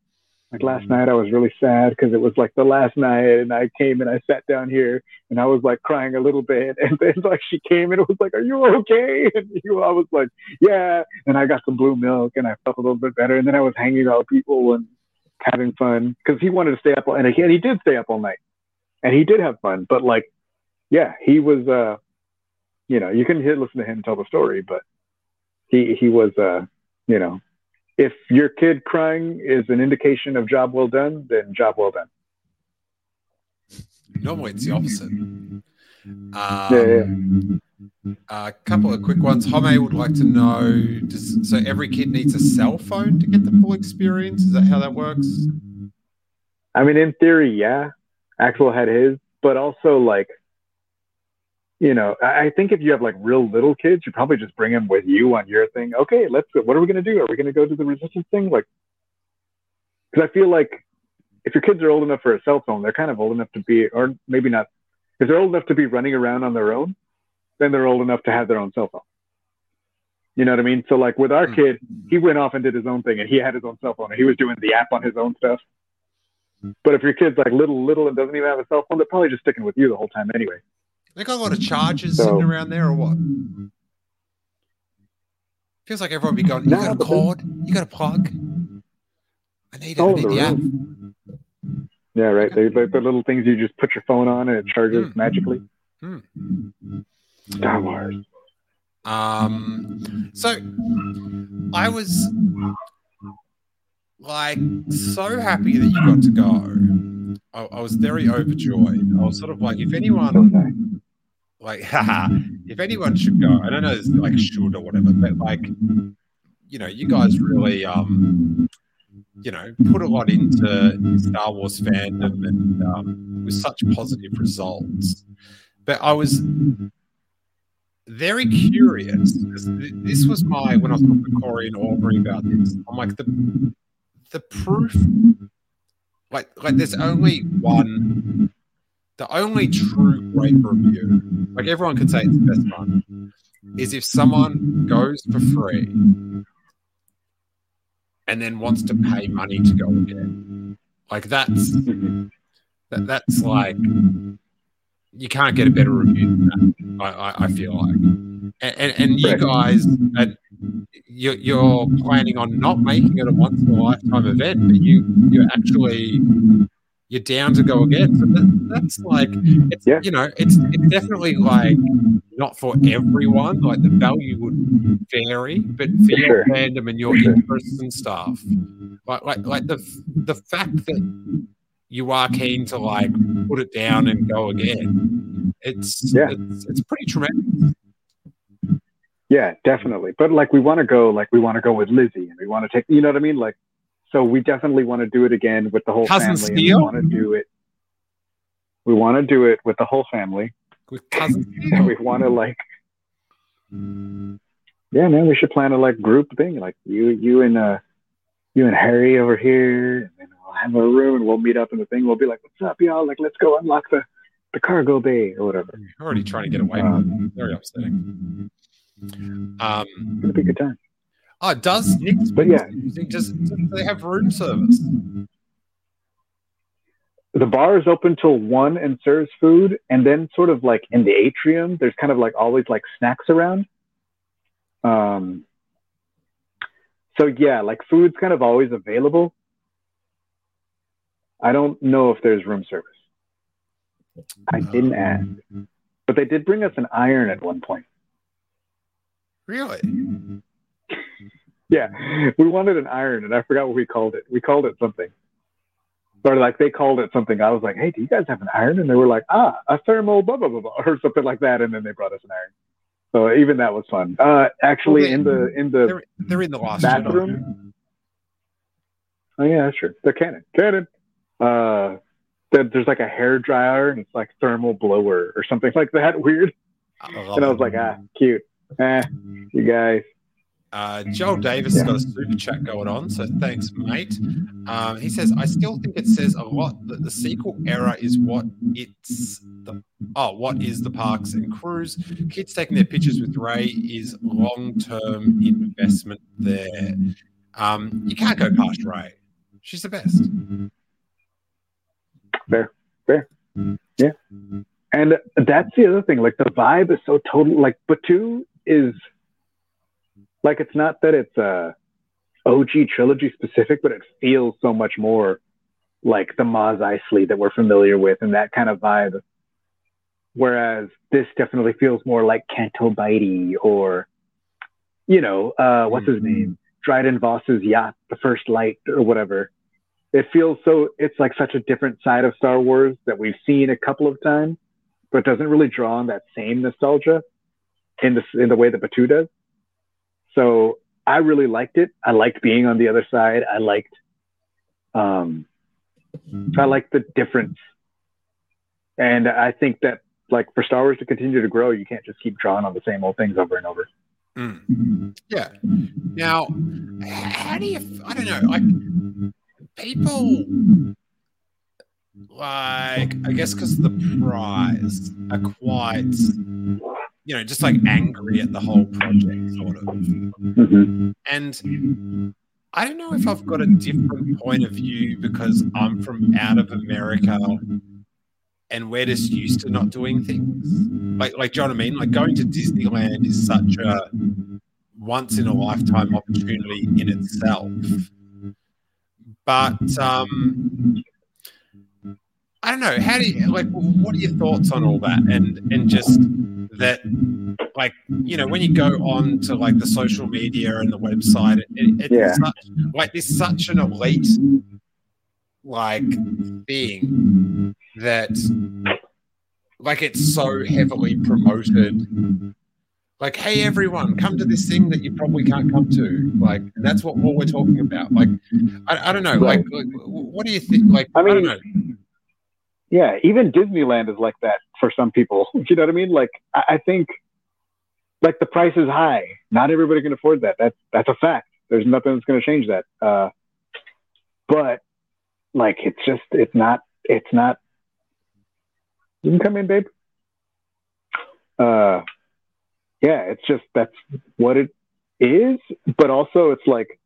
like last mm-hmm. night I was really sad because it was like the last night and I came and I sat down here and I was like crying a little bit <laughs> and then like she came and it was like, Are you okay? <laughs> And you, I was like, Yeah. And I got some blue milk and I felt a little bit better. And then I was hanging out with people and having fun because he wanted to stay up and he, and he did stay up all night and he did have fun. But like, yeah, he was, uh, you know, you can listen to him tell the story, but he, he was, uh, you know, if your kid crying is an indication of job well done, then job well done. Normally it's the opposite. Um, yeah, yeah. A couple of quick ones. Home would like to know: does, so every kid needs a cell phone to get the full experience? Is that how that works? I mean, in theory, yeah. Axel had his, but also like you know, I think if you have like real little kids, you probably just bring them with you on your thing. Okay, let's. What are we gonna do? Are we gonna go to the resistance thing? Like, because I feel like if your kids are old enough for a cell phone, they're kind of old enough to be, or maybe not. If they're old enough to be running around on their own, then they're old enough to have their own cell phone. You know what I mean? So like with our hmm. kid, he went off and did his own thing, and he had his own cell phone, and he was doing the app on his own stuff. But if your kid's like little, little, and doesn't even have a cell phone, they're probably just sticking with you the whole time anyway. They got a lot of charges so, sitting around there, or what? Feels like everyone be going. You got a cord? You got a plug? I need it. I need the app. Yeah, right. They like the little things you just put your phone on and it charges mm. magically. Mm. Star Wars. Um. So, I was like so happy that you got to go. I, I was very overjoyed. I was sort of like, if anyone like, <laughs> if anyone should go, I don't know, it's like should or whatever, but like, you know, you guys really, um, you know, put a lot into Star Wars fandom and um, with such positive results. But I was very curious this was my when I was talking to Corey and Aubrey about this. I'm like the the proof, like like there's only one the only true great review, like everyone could say it's the best one, is if someone goes for free and then wants to pay money to go again. Like that's That, that's like you can't get a better review than that. I, I, I feel like, and, and, and you guys, and you're, you're planning on not making it a once in a lifetime event, but you you're actually you're down to go again. So that, that's like, it's, Yeah. you know, it's it's definitely like not for everyone. Like the value would vary, but for For your sure. fandom and your For sure. interests and stuff, like like like the the fact that you are keen to like put it down and go again, it's Yeah. it's, it's pretty tremendous. Yeah, definitely. But like we want to go, like we want to go with Lizzie, and we want to take, you know what I mean? Like, so we definitely want to do it again with the whole Cousin family. and we want to do it. We want to do it with the whole family, With cousins, <laughs> and we want to like, yeah, man, we should plan a like group thing, like you, you and uh, you and Harry over here, and then we'll have a room, and we'll meet up in the thing. We'll be like, "What's up, y'all? Like, let's go unlock the the cargo bay or whatever." You're already trying to get away from it. Very upsetting. Um, It's gonna be a good time. Oh, does Nick's But yeah. does, does they have room service? the bar is open till one and serves food and then sort of like in the atrium there's kind of like always like snacks around. Um so yeah like food's kind of always available. I don't know if there's room service. I didn't ask. But they did bring us an iron at one point. Really? Yeah. We wanted an iron and i forgot what we called it. We called it something. Or like they called it something. I was like hey do you guys have an iron? And they were like ah a thermal blah blah blah, blah <laughs> or something like that. And then they brought us an iron. So even that was fun. Uh actually Well, they- in the in the They're, they're in the Jedi. bathroom oh yeah sure they're canon canon uh there- there's like a hair dryer and it's like thermal blower or something like that. <laughs> Weird. I and i was like ah cute. Eh, you guys Uh, Joel Davis has got a super chat going on, so thanks, mate. Um, he says, "I still think it says a lot that the sequel era is what it's the oh, what is the parks and crews? Kids taking their pictures with Rey is long term investment there. Um, you can't go past Rey. She's the best. Fair, fair, yeah. And that's the other thing. Like the vibe is so total. Like Batuu is like it's not that it's uh OG trilogy specific, but it feels so much more like the Mos Eisley that we're familiar with and that kind of vibe. Whereas this definitely feels more like Canto or, you know, uh, what's his name? Dryden Voss's yacht, the first light or whatever. It feels so, it's like such a different side of Star Wars that we've seen a couple of times, but doesn't really draw on that same nostalgia in the, in the way that Batuu does. So I really liked it. I liked being on the other side. I liked, um, I liked the difference. And I think that like for Star Wars to continue to grow, you can't just keep drawing on the same old things over and over. Mm. Yeah. Now, how do you? I don't know. Like people, like I guess because of the prize are quite, you know, just like angry at the whole project, sort of. Mm-hmm. And I don't know if I've got a different point of view because I'm from out of America and we're just used to not doing things. Like, like, do you know what I mean? Like, going to Disneyland is such a once in a lifetime opportunity in itself. But um, I don't know. How do you like? What are your thoughts on all that? And and just that, like, you know, when you go on to like the social media and the website, it, it, it's Yeah. such, like this such an elite like thing that like it's so heavily promoted like hey everyone come to this thing that you probably can't come to like that's what all we're talking about like i, I don't know like, like what do you think like i, I mean, don't know Yeah, even Disneyland is like that for some people. <laughs> You know what I mean? Like I, I think like the price is high. Not everybody can afford that. That's that's a fact. There's nothing that's gonna change that. Uh but like it's just it's not it's not you can come in, babe. Uh yeah, it's just that's what it is. But also it's like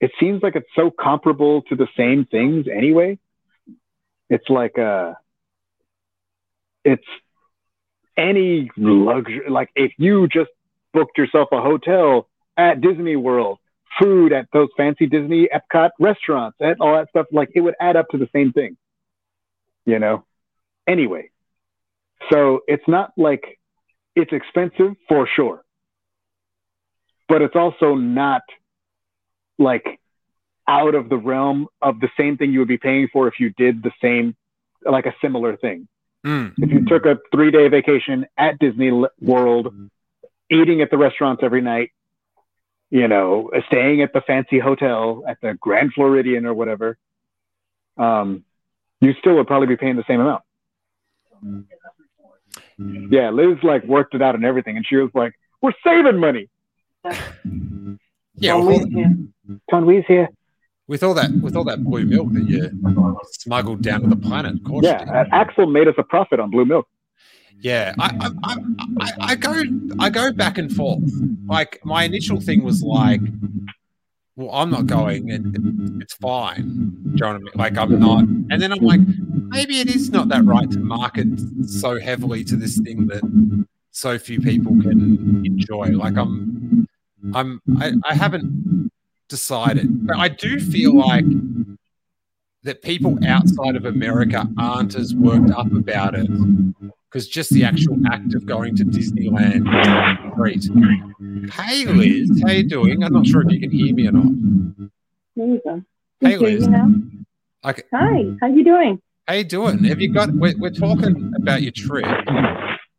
it seems like it's so comparable to the same things anyway It's like a, it's any luxury. Like if you just booked yourself a hotel at Disney World, food at those fancy Disney Epcot restaurants, and all that stuff, like it would add up to the same thing. You know. Anyway, so it's not like it's expensive for sure, but it's also not like out of the realm of the same thing you would be paying for if you did the same, like a similar thing. Mm. If you took a three day vacation at Disney World, eating at the restaurants every night, you know, staying at the fancy hotel at the Grand Floridian or whatever, um, you still would probably be paying the same amount. Yeah, Liz like worked it out and everything, and she was like, "We're saving money." Yeah, Tom with all, here. Tom Wee's here. with all that with all that blue milk that you smuggled down to the planet, of course. Yeah, uh, Axel made us a profit on blue milk. Yeah, I, I, I, I, I go I go back and forth. Like my initial thing was like, well, I'm not going, and it's fine. Do you know what I mean? Like I'm not, and then I'm like, maybe it is not that right to market so heavily to this thing that so few people can enjoy. Like I'm, I'm, I, I haven't decided, but I do feel like that people outside of America aren't as worked up about it because just the actual act of going to Disneyland is a treat. Hey Liz, how you doing? I'm not sure if you can hear me or not. There you go. Hey, you Liz. Okay, Hi, how you doing? how you doing? Have you got? We're, we're talking about your trip,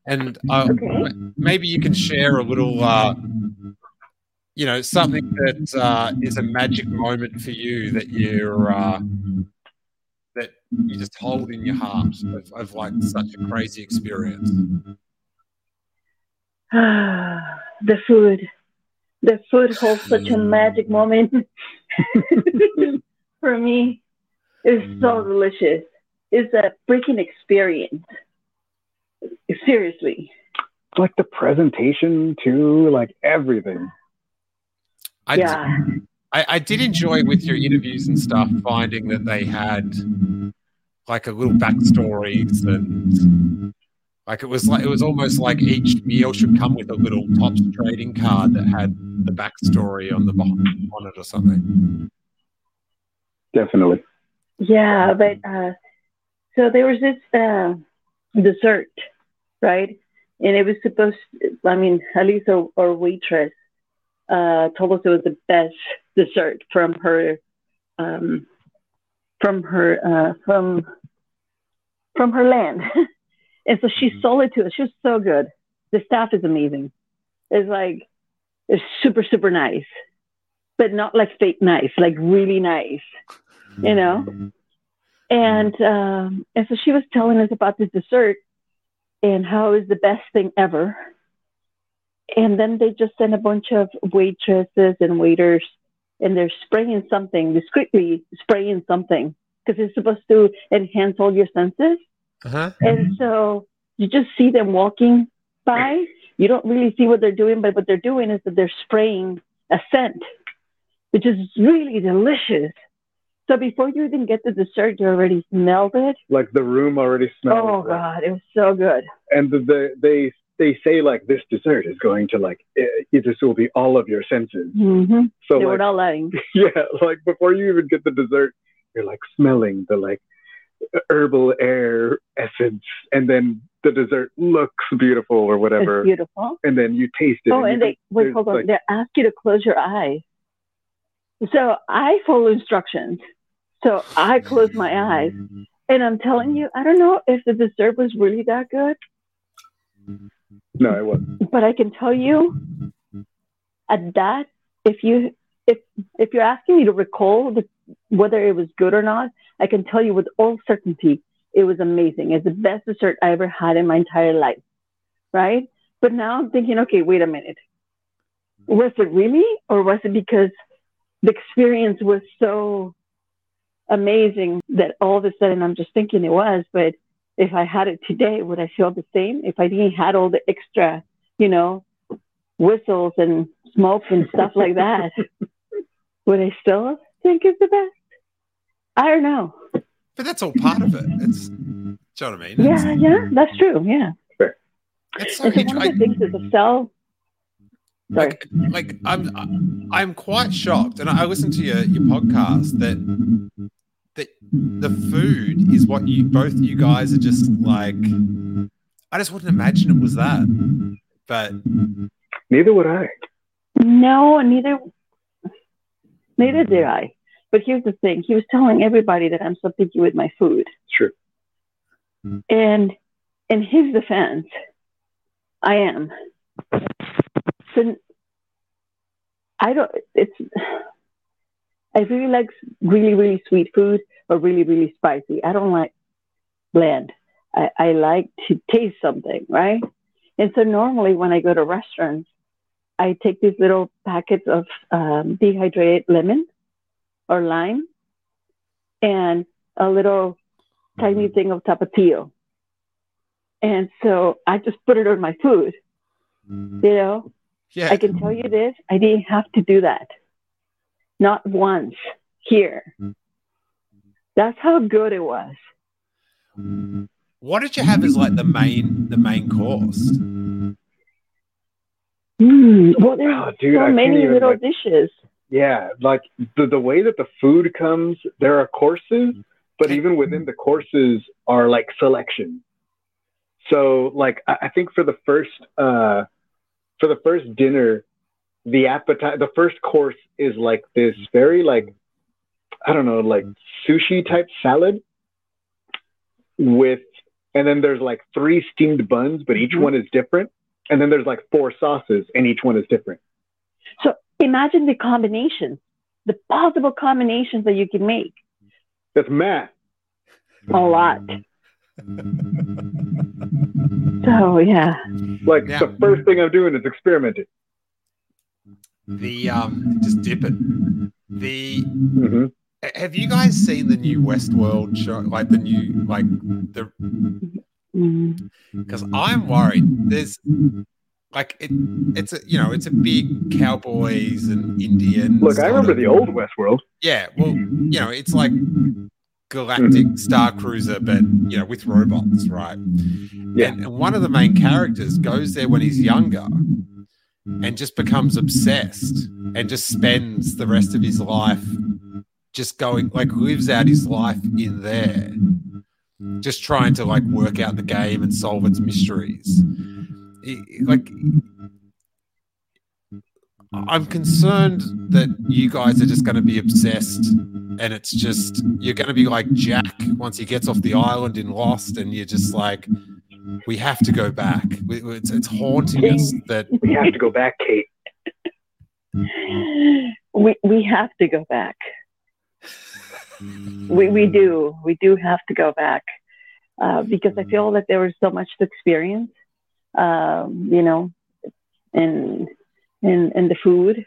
and uh, Okay. maybe you can share a little, uh, you know, something that uh, is a magic moment for you that you're uh, that you just hold in your heart of, of like such a crazy experience. Ah, <sighs> the food. The food holds such a magic moment <laughs> for me. It's so delicious. It's a freaking experience. Seriously. Like the presentation too, like everything. I, yeah. I, I did enjoy with your interviews and stuff finding that they had like a little backstories and like it was like it was almost like each meal should come with a little Topps trading card that had the backstory on the bo- on it or something. Definitely. Yeah, but uh, so there was this uh, dessert, right? And it was supposed. I mean, at least our, our waitress uh, told us it was the best dessert from her, um, from her, uh, from from her land. <laughs> and so she sold it to us. She was so good. The staff is amazing. It's like it's super super nice, but not like fake nice, like really nice you know and um and so she was telling us about this dessert and how it was the best thing ever and then they just send a bunch of waitresses and waiters and they're spraying something discreetly spraying something because it's supposed to enhance all your senses Uh-huh. and so you just see them walking by. You don't really see what they're doing, but what they're doing is that they're spraying a scent, which is really delicious. So before you even get the dessert, you already smelled it. Like the room already smells. Oh like- God, it was so good. And the, the, they they say like this dessert is going to like this will be all of your senses. hmm So they were like not lying. <laughs> yeah, like before you even get the dessert, you're like smelling the like herbal air essence, and then the dessert looks beautiful or whatever, It's beautiful. and then you taste it. Oh, and and they wait, hold on. like- They ask you to close your eyes. So I follow instructions. So I close my eyes, and I'm telling you, I don't know if the dessert was really that good, no, it wasn't. but I can tell you at that, if you if if you're asking me to recall the, whether it was good or not, I can tell you with all certainty it was amazing. It's the best dessert I ever had in my entire life, right? But now I'm thinking, okay, wait a minute. Was it really, or was it because the experience was so amazing that all of a sudden I'm just thinking it was, but if I had it today, would I feel the same? If I didn't had all the extra, you know, whistles and smoke and stuff like that, <laughs> would I still think it's the best? I don't know. but that's all part of it. It's, do you know what I mean? It's- Yeah, yeah, that's true. Yeah. It's so And so one of the things is the cell. Sorry. like like I'm I'm quite shocked, and I listened to your your podcast that that the food is what you both you guys are just like. I just wouldn't imagine it was that, but Neither would I. No, neither neither did I. But here's the thing. He was telling everybody that I'm so picky with my food. True. And in his defense, I am. So I don't it's I really like really, really sweet food but really, really spicy. I don't like bland. I, I like to taste something, right? And so normally when I go to restaurants, I take these little packets of um, dehydrated lemon or lime and a little tiny thing of tapatio. And so I just put it on my food. You know, yeah, I can tell you this, I didn't have to do that. Not once here. That's how good it was. what did you have as like the main the main course? Mm, well, there's Oh, dude, so can't many even, little like- dishes. Yeah, like the the way that the food comes, there are courses, but even within the courses are like selection. So like I, I think for the first uh for the first dinner, the appetite the first course is like this very like I don't know, like sushi type salad with and then there's like three steamed buns, but each Mhm. one is different. And then there's like four sauces and each one is different. So imagine the combinations, the possible combinations that you can make. That's math. A lot. <laughs> So yeah. Like Yeah. the first thing I'm doing is experimenting. The um, just dip it. The hmm have you guys seen the new Westworld show? Like the new like the because I'm worried. There's like it, it's a you know it's a big cowboys and Indians. Look, I remember of- the old Westworld. Yeah, well, you know, it's like galactic star cruiser, but you know, with robots, right? Yeah. And, and one of the main characters goes there when he's younger and just becomes obsessed and just spends the rest of his life just going like lives out his life in there just trying to like work out the game and solve its mysteries. Like i'm concerned that you guys are just going to be obsessed and it's just you're going to be like jack once he gets off the island in lost and you're just like we have to go back We- it's, it's haunting us that We have to go back, Kate. We we have to go back. We we do. We do have to go back. Uh, because I feel that there was so much to experience. Um, you know, and and and the food.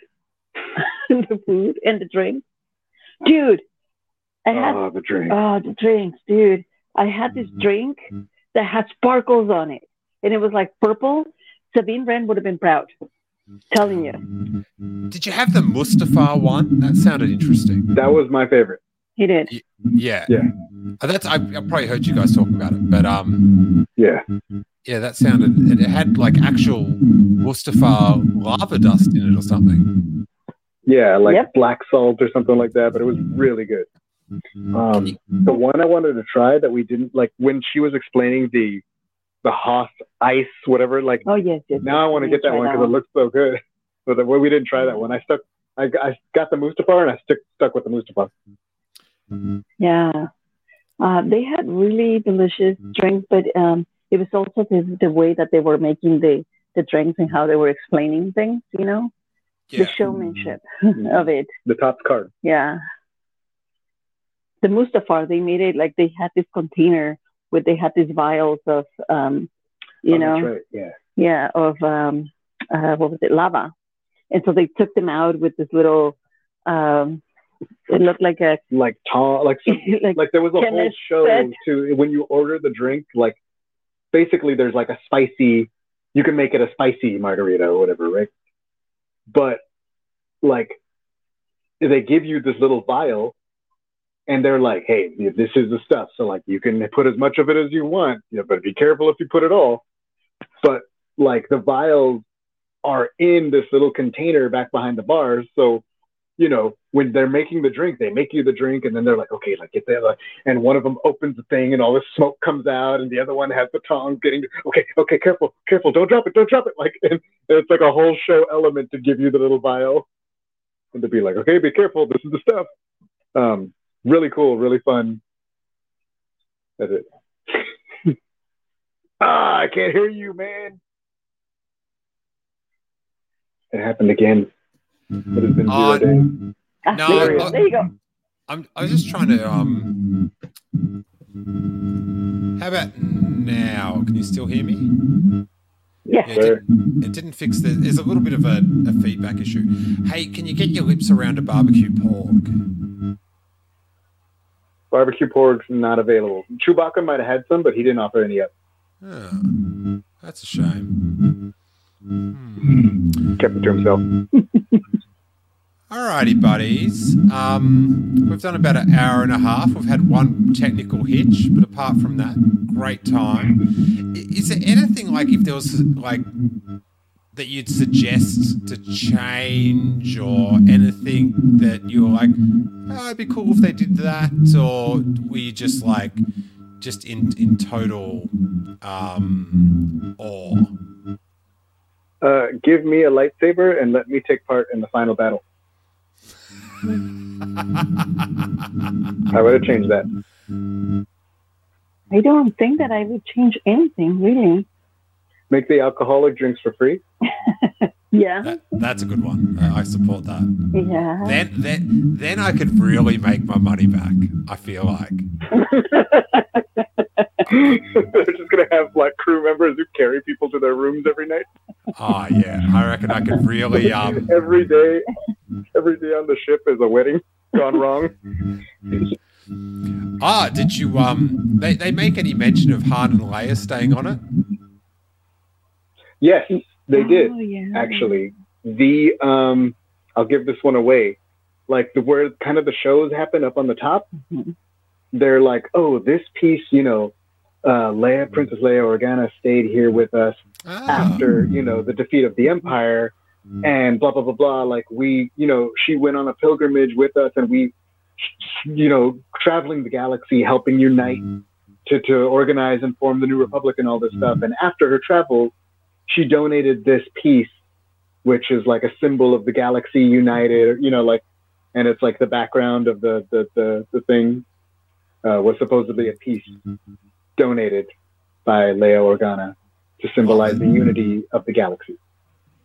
<laughs> the food and the drink. Dude, I had Oh, the drink. Oh, the drinks, dude. I had this drink that had sparkles on it, and it was like purple. Sabine Wren would have been proud. Telling you, did you have the Mustafar one that sounded interesting That was my favorite. he did. yeah Yeah. Uh, that's I, i've probably heard you guys talk about it but um Yeah. Yeah, that sounded. It it had like actual Mustafar lava dust in it or something. Yeah, like Yep. black salt or something like that, but it was really good. Um, the one I wanted to try that we didn't like when she was explaining the the Hoth ice, whatever. Like Oh yes, yes. now I want to get that one because it looks so good. <laughs> But the, well, we didn't try that one. I stuck. I, I got the Mustafar and I stuck stuck with the Mustafar. Yeah, uh, they had really delicious drinks, but um, it was also the, the way that they were making the the drinks and how they were explaining things. You know, Yeah, the showmanship <laughs> of it. The top card. Yeah. The Mustafar, they made it like they had this container where they had these vials of, um, you Oh, know, right. Yeah. yeah, of um, uh, what was it, lava, and so they took them out with this little. Um, it looked like a Like tall. Like some, <laughs> like, like there was a whole show said- to when you order the drink. Like basically, there's like a spicy. You can make it a spicy margarita or whatever, right? But like they give you this little vial, and they're like, "Hey, this is the stuff. So like, you can put as much of it as you want, you know, but be careful if you put it all." But like the vials are in this little container back behind the bars, so you know when they're making the drink, they make you the drink, and then they're like, "Okay, like get there," like, and one of them opens the thing, and all this smoke comes out, and the other one has the tongs getting, "Okay, okay, careful, careful, don't drop it, don't drop it," like, <laughs> and it's like a whole show element to give you the little vial, and to be like, "Okay, be careful, this is the stuff." Um, really cool, really fun. That's it. <laughs> ah, I can't hear you, man. It happened again. It has been zero Uh, days. Ah, No, there, you I- go. there you go. I'm I was just trying to um how about now? Can you still hear me? Yeah. Yeah, it, did, it didn't fix the there's a little bit of a, a feedback issue. Hey, can you get your lips around a barbecue pork? Barbecue pork's not available. Chewbacca might have had some, but he didn't offer any up. Oh, that's a shame. Hmm. Kept it to himself. <laughs> Alrighty, buddies. Um, we've done about an hour and a half. We've had one technical hitch, but apart from that, great time. Is there anything like if there was like that you'd suggest to change or anything that you're like, oh, it'd be cool if they did that, or were you just like, just in in total um, awe? Uh, give me a lightsaber and let me take part in the final battle. I would have changed that. I don't think that I would change anything, really. Make the alcoholic drinks for free. <laughs> Yeah. That, that's a good one. Uh, I support that. Yeah. Then, then, then I could really make my money back. I feel like. <laughs> They're just gonna have like crew members who carry people to their rooms every night, Oh yeah, I reckon I could really. <laughs> Um, every day. Every day on the ship is a wedding gone wrong. ah, did you? Um, they they make any mention of Han and Leia staying on it? Yes, they did. Oh, yeah. actually. The um I'll give this one away. Like the where kind of the shows happen up on the top, Mhm. they're like, oh, this piece, you know, uh, Leia, Princess Leia Organa stayed here with us Ah, after, you know, the defeat of the Empire and blah blah blah blah. Like we, you know, she went on a pilgrimage with us and we you know, traveling the galaxy, helping unite to, to organize and form the new republic and all this stuff. And after her travel, she donated this piece, which is like a symbol of the galaxy united, you know, like, and it's like the background of the the the, the thing uh, was supposedly a piece donated by Leia Organa to symbolize the unity of the galaxy.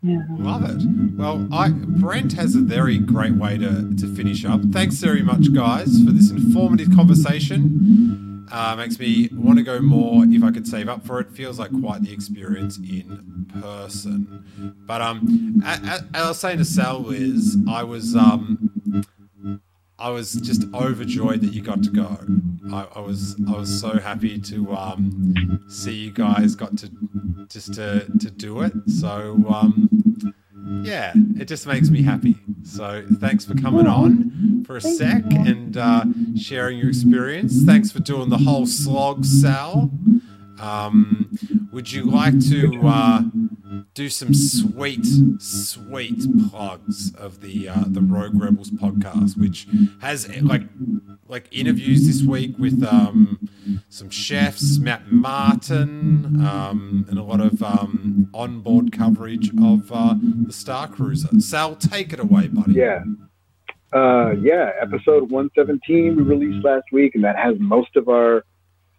Yeah. love it. Well, I Brent has a very great way to to finish up. Thanks very much, guys, for this informative conversation. Uh, makes me want to go more if I could save up for it. Feels like quite the experience in person. But um, as I was saying to Sal, Liz, I was um, I was just overjoyed that you got to go. I, I was I was so happy to um, see you guys got to just to to do it. So um, yeah, it just makes me happy. So thanks for coming on for a sec and uh, sharing your experience. Thanks for doing the whole slog, Sal. Um, would you like to uh, do some sweet, sweet plugs of the uh, the Rogue Rebels podcast, which has like like interviews this week with um, some chefs, Matt Martin, um, and a lot of um, onboard coverage of uh, the Star Cruiser. Sal, take it away, buddy. Yeah. Uh, yeah, episode 117 we released last week, and that has most of our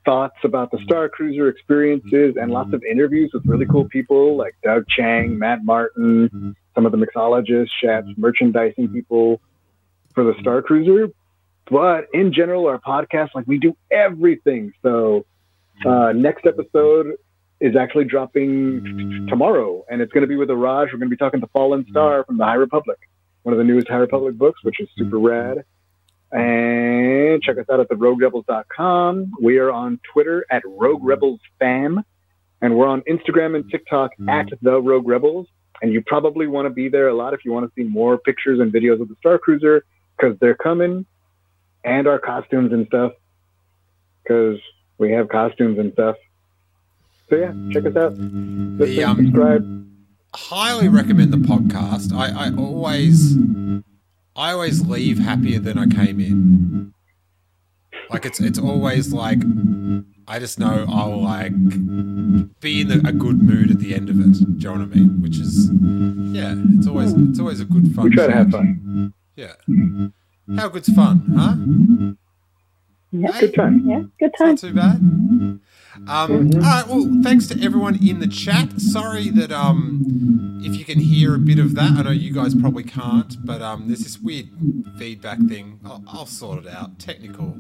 thoughts about the mm. Star Cruiser experiences and lots mm. of interviews with really cool people like Doug Chiang, Matt Martin, mm-hmm. some of the mixologists, chefs, mm-hmm. merchandising mm-hmm. people for the Star Cruiser. But in general, our podcast, like we do everything. So uh, next episode is actually dropping tomorrow, and it's going to be with Araj. We're going to be talking to Fallen Star from the High Republic one of the newest High Republic books, which is super rad. And check us out at theroguerebels.com. We are on Twitter at Rogue Rebels Fam, and we're on Instagram and TikTok at The Rogue Rebels. And you probably want to be there a lot if you want to see more pictures and videos of the Star Cruiser because they're coming. and our costumes and stuff because we have costumes and stuff. So yeah, check us out. The, Listen, um, subscribe. highly recommend the podcast. I, I always I always leave happier than I came in. Like it's it's always like I just know I'll like be in a good mood at the end of it. Do you know what I mean? Which is yeah, it's always it's always a good fun. We try to have chat. fun. Yeah. How good's fun, huh? Yeah, Good time. yeah, good It's not too bad. Um, all right. Well, thanks to everyone in the chat. Sorry that um, if you can hear a bit of that, I know you guys probably can't, but um, there's this weird feedback thing. I'll, I'll sort it out. Technical.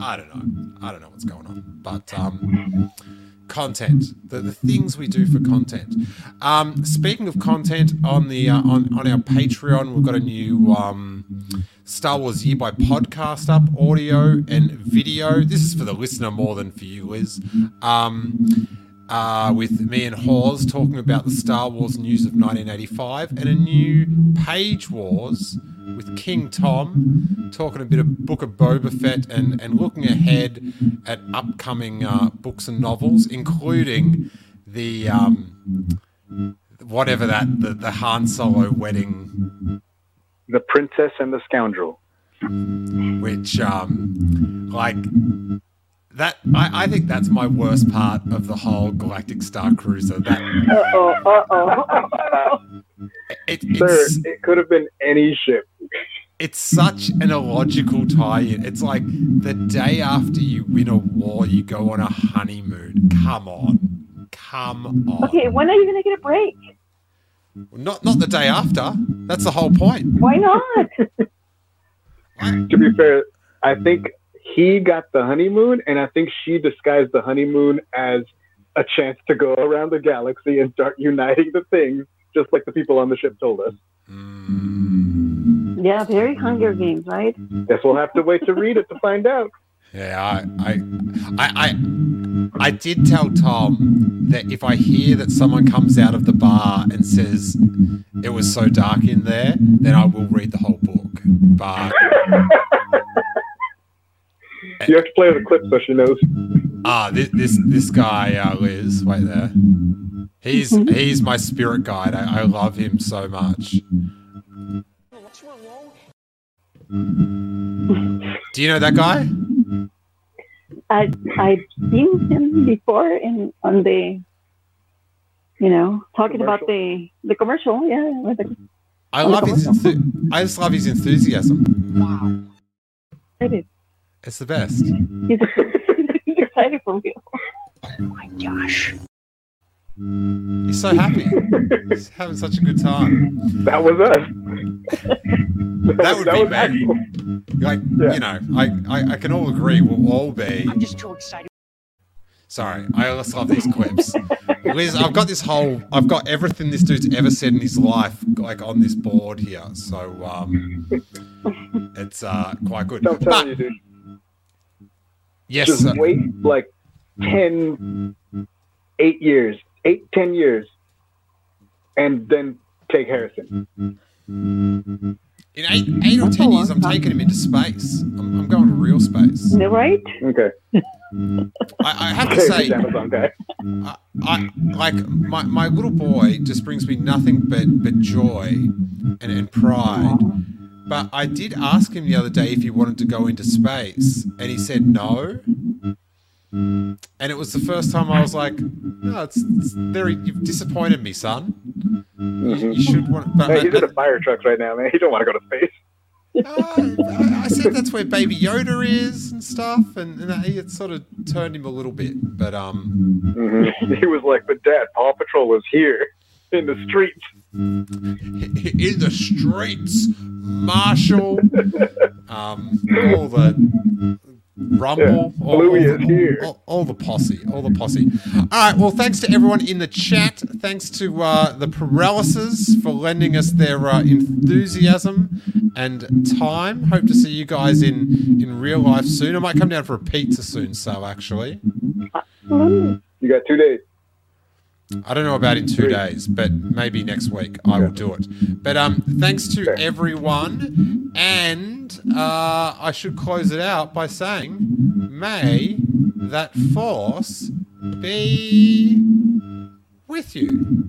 I don't know. I don't know what's going on, but um, content. The, the things we do for content. Um, speaking of content, on the uh, on on our Patreon, we've got a new. Um, Star Wars Year by podcast up, audio and video. This is for the listener more than for you, Liz. Um, uh, with me and Hawes talking about the Star Wars news of 1985 and a new Page Wars with King Tom talking a bit of Book of Boba Fett and, and looking ahead at upcoming uh, books and novels, including the um, whatever that the, the Han Solo wedding The Princess and the Scoundrel. which um like that I, I think that's my worst part of the whole galactic star cruiser that Uh oh, uh oh. it, Sir, it could have been any ship. it's such an illogical tie-in it's like the day after you win a war you go on a honeymoon come on come on Okay, when are you gonna get a break? Not not the day after that's the whole point Why not? To be fair, I think he got the honeymoon, and I think she disguised the honeymoon as a chance to go around the galaxy and start uniting the things, just like the people on the ship told us. Yeah, very Hunger Games, right? Guess we'll have to wait to read it to find out. Yeah I, I i i i did tell tom that if i hear that someone comes out of the bar and says it was so dark in there then i will read the whole book. But <laughs> You have to play with the clip so she knows. ah this this, this guy uh, liz wait there. He's he's my spirit guide. I, I love him so much. Do you know that guy I I've seen him before in on the, you know, talking about the the commercial. Yeah, with the, i Oh, love his commercial. enthu- i just love his enthusiasm Wow. it is. it's the best He's, <laughs> he's excited for real. He's so happy. He's having such a good time. That was us. That would be was me. actual- Like, Yeah. you know, I, I, I can all agree we'll all be. I'm just too excited. Sorry, I just love these quips. Liz, I've got this whole, I've got everything this dude's ever said in his life, like on this board here. So, um, it's uh, quite good. I'm telling you, But, dude. yes, Just sir. wait like 10, 8 years, 8, 10 years, and then take Harrison. in eight, eight or That's ten years, I'm time. taking him into space. I'm, I'm going to real space. No, right? Okay. I, I have to say, Amazon. I, I like my, my little boy just brings me nothing but but joy and, and pride. But I did ask him the other day if he wanted to go into space, and he said no. And it was the first time I was like, "No, it's, it's very you've disappointed me, son. You, you should want." But Hey, in the fire trucks right now, man. He don't want to go to space. I, I said that's where Baby Yoda is and stuff, and, and that, it sort of turned him a little bit. But um, Mhm. <laughs> He was like, but Dad, Paw Patrol was here in the streets. in the streets, Marshall, <laughs> um, all the rumble, all, all, Bluey the, all, all the posse, all the posse. All right, well, thanks to everyone in the chat. Thanks to uh, the Paralysis for lending us their uh, enthusiasm and time. Hope to see you guys in in real life soon. I might come down for a pizza soon, so actually. You got two days. I don't know about in two days, but maybe next week I will do it. But um, thanks to everyone, and uh, I should close it out by saying, may that force be with you.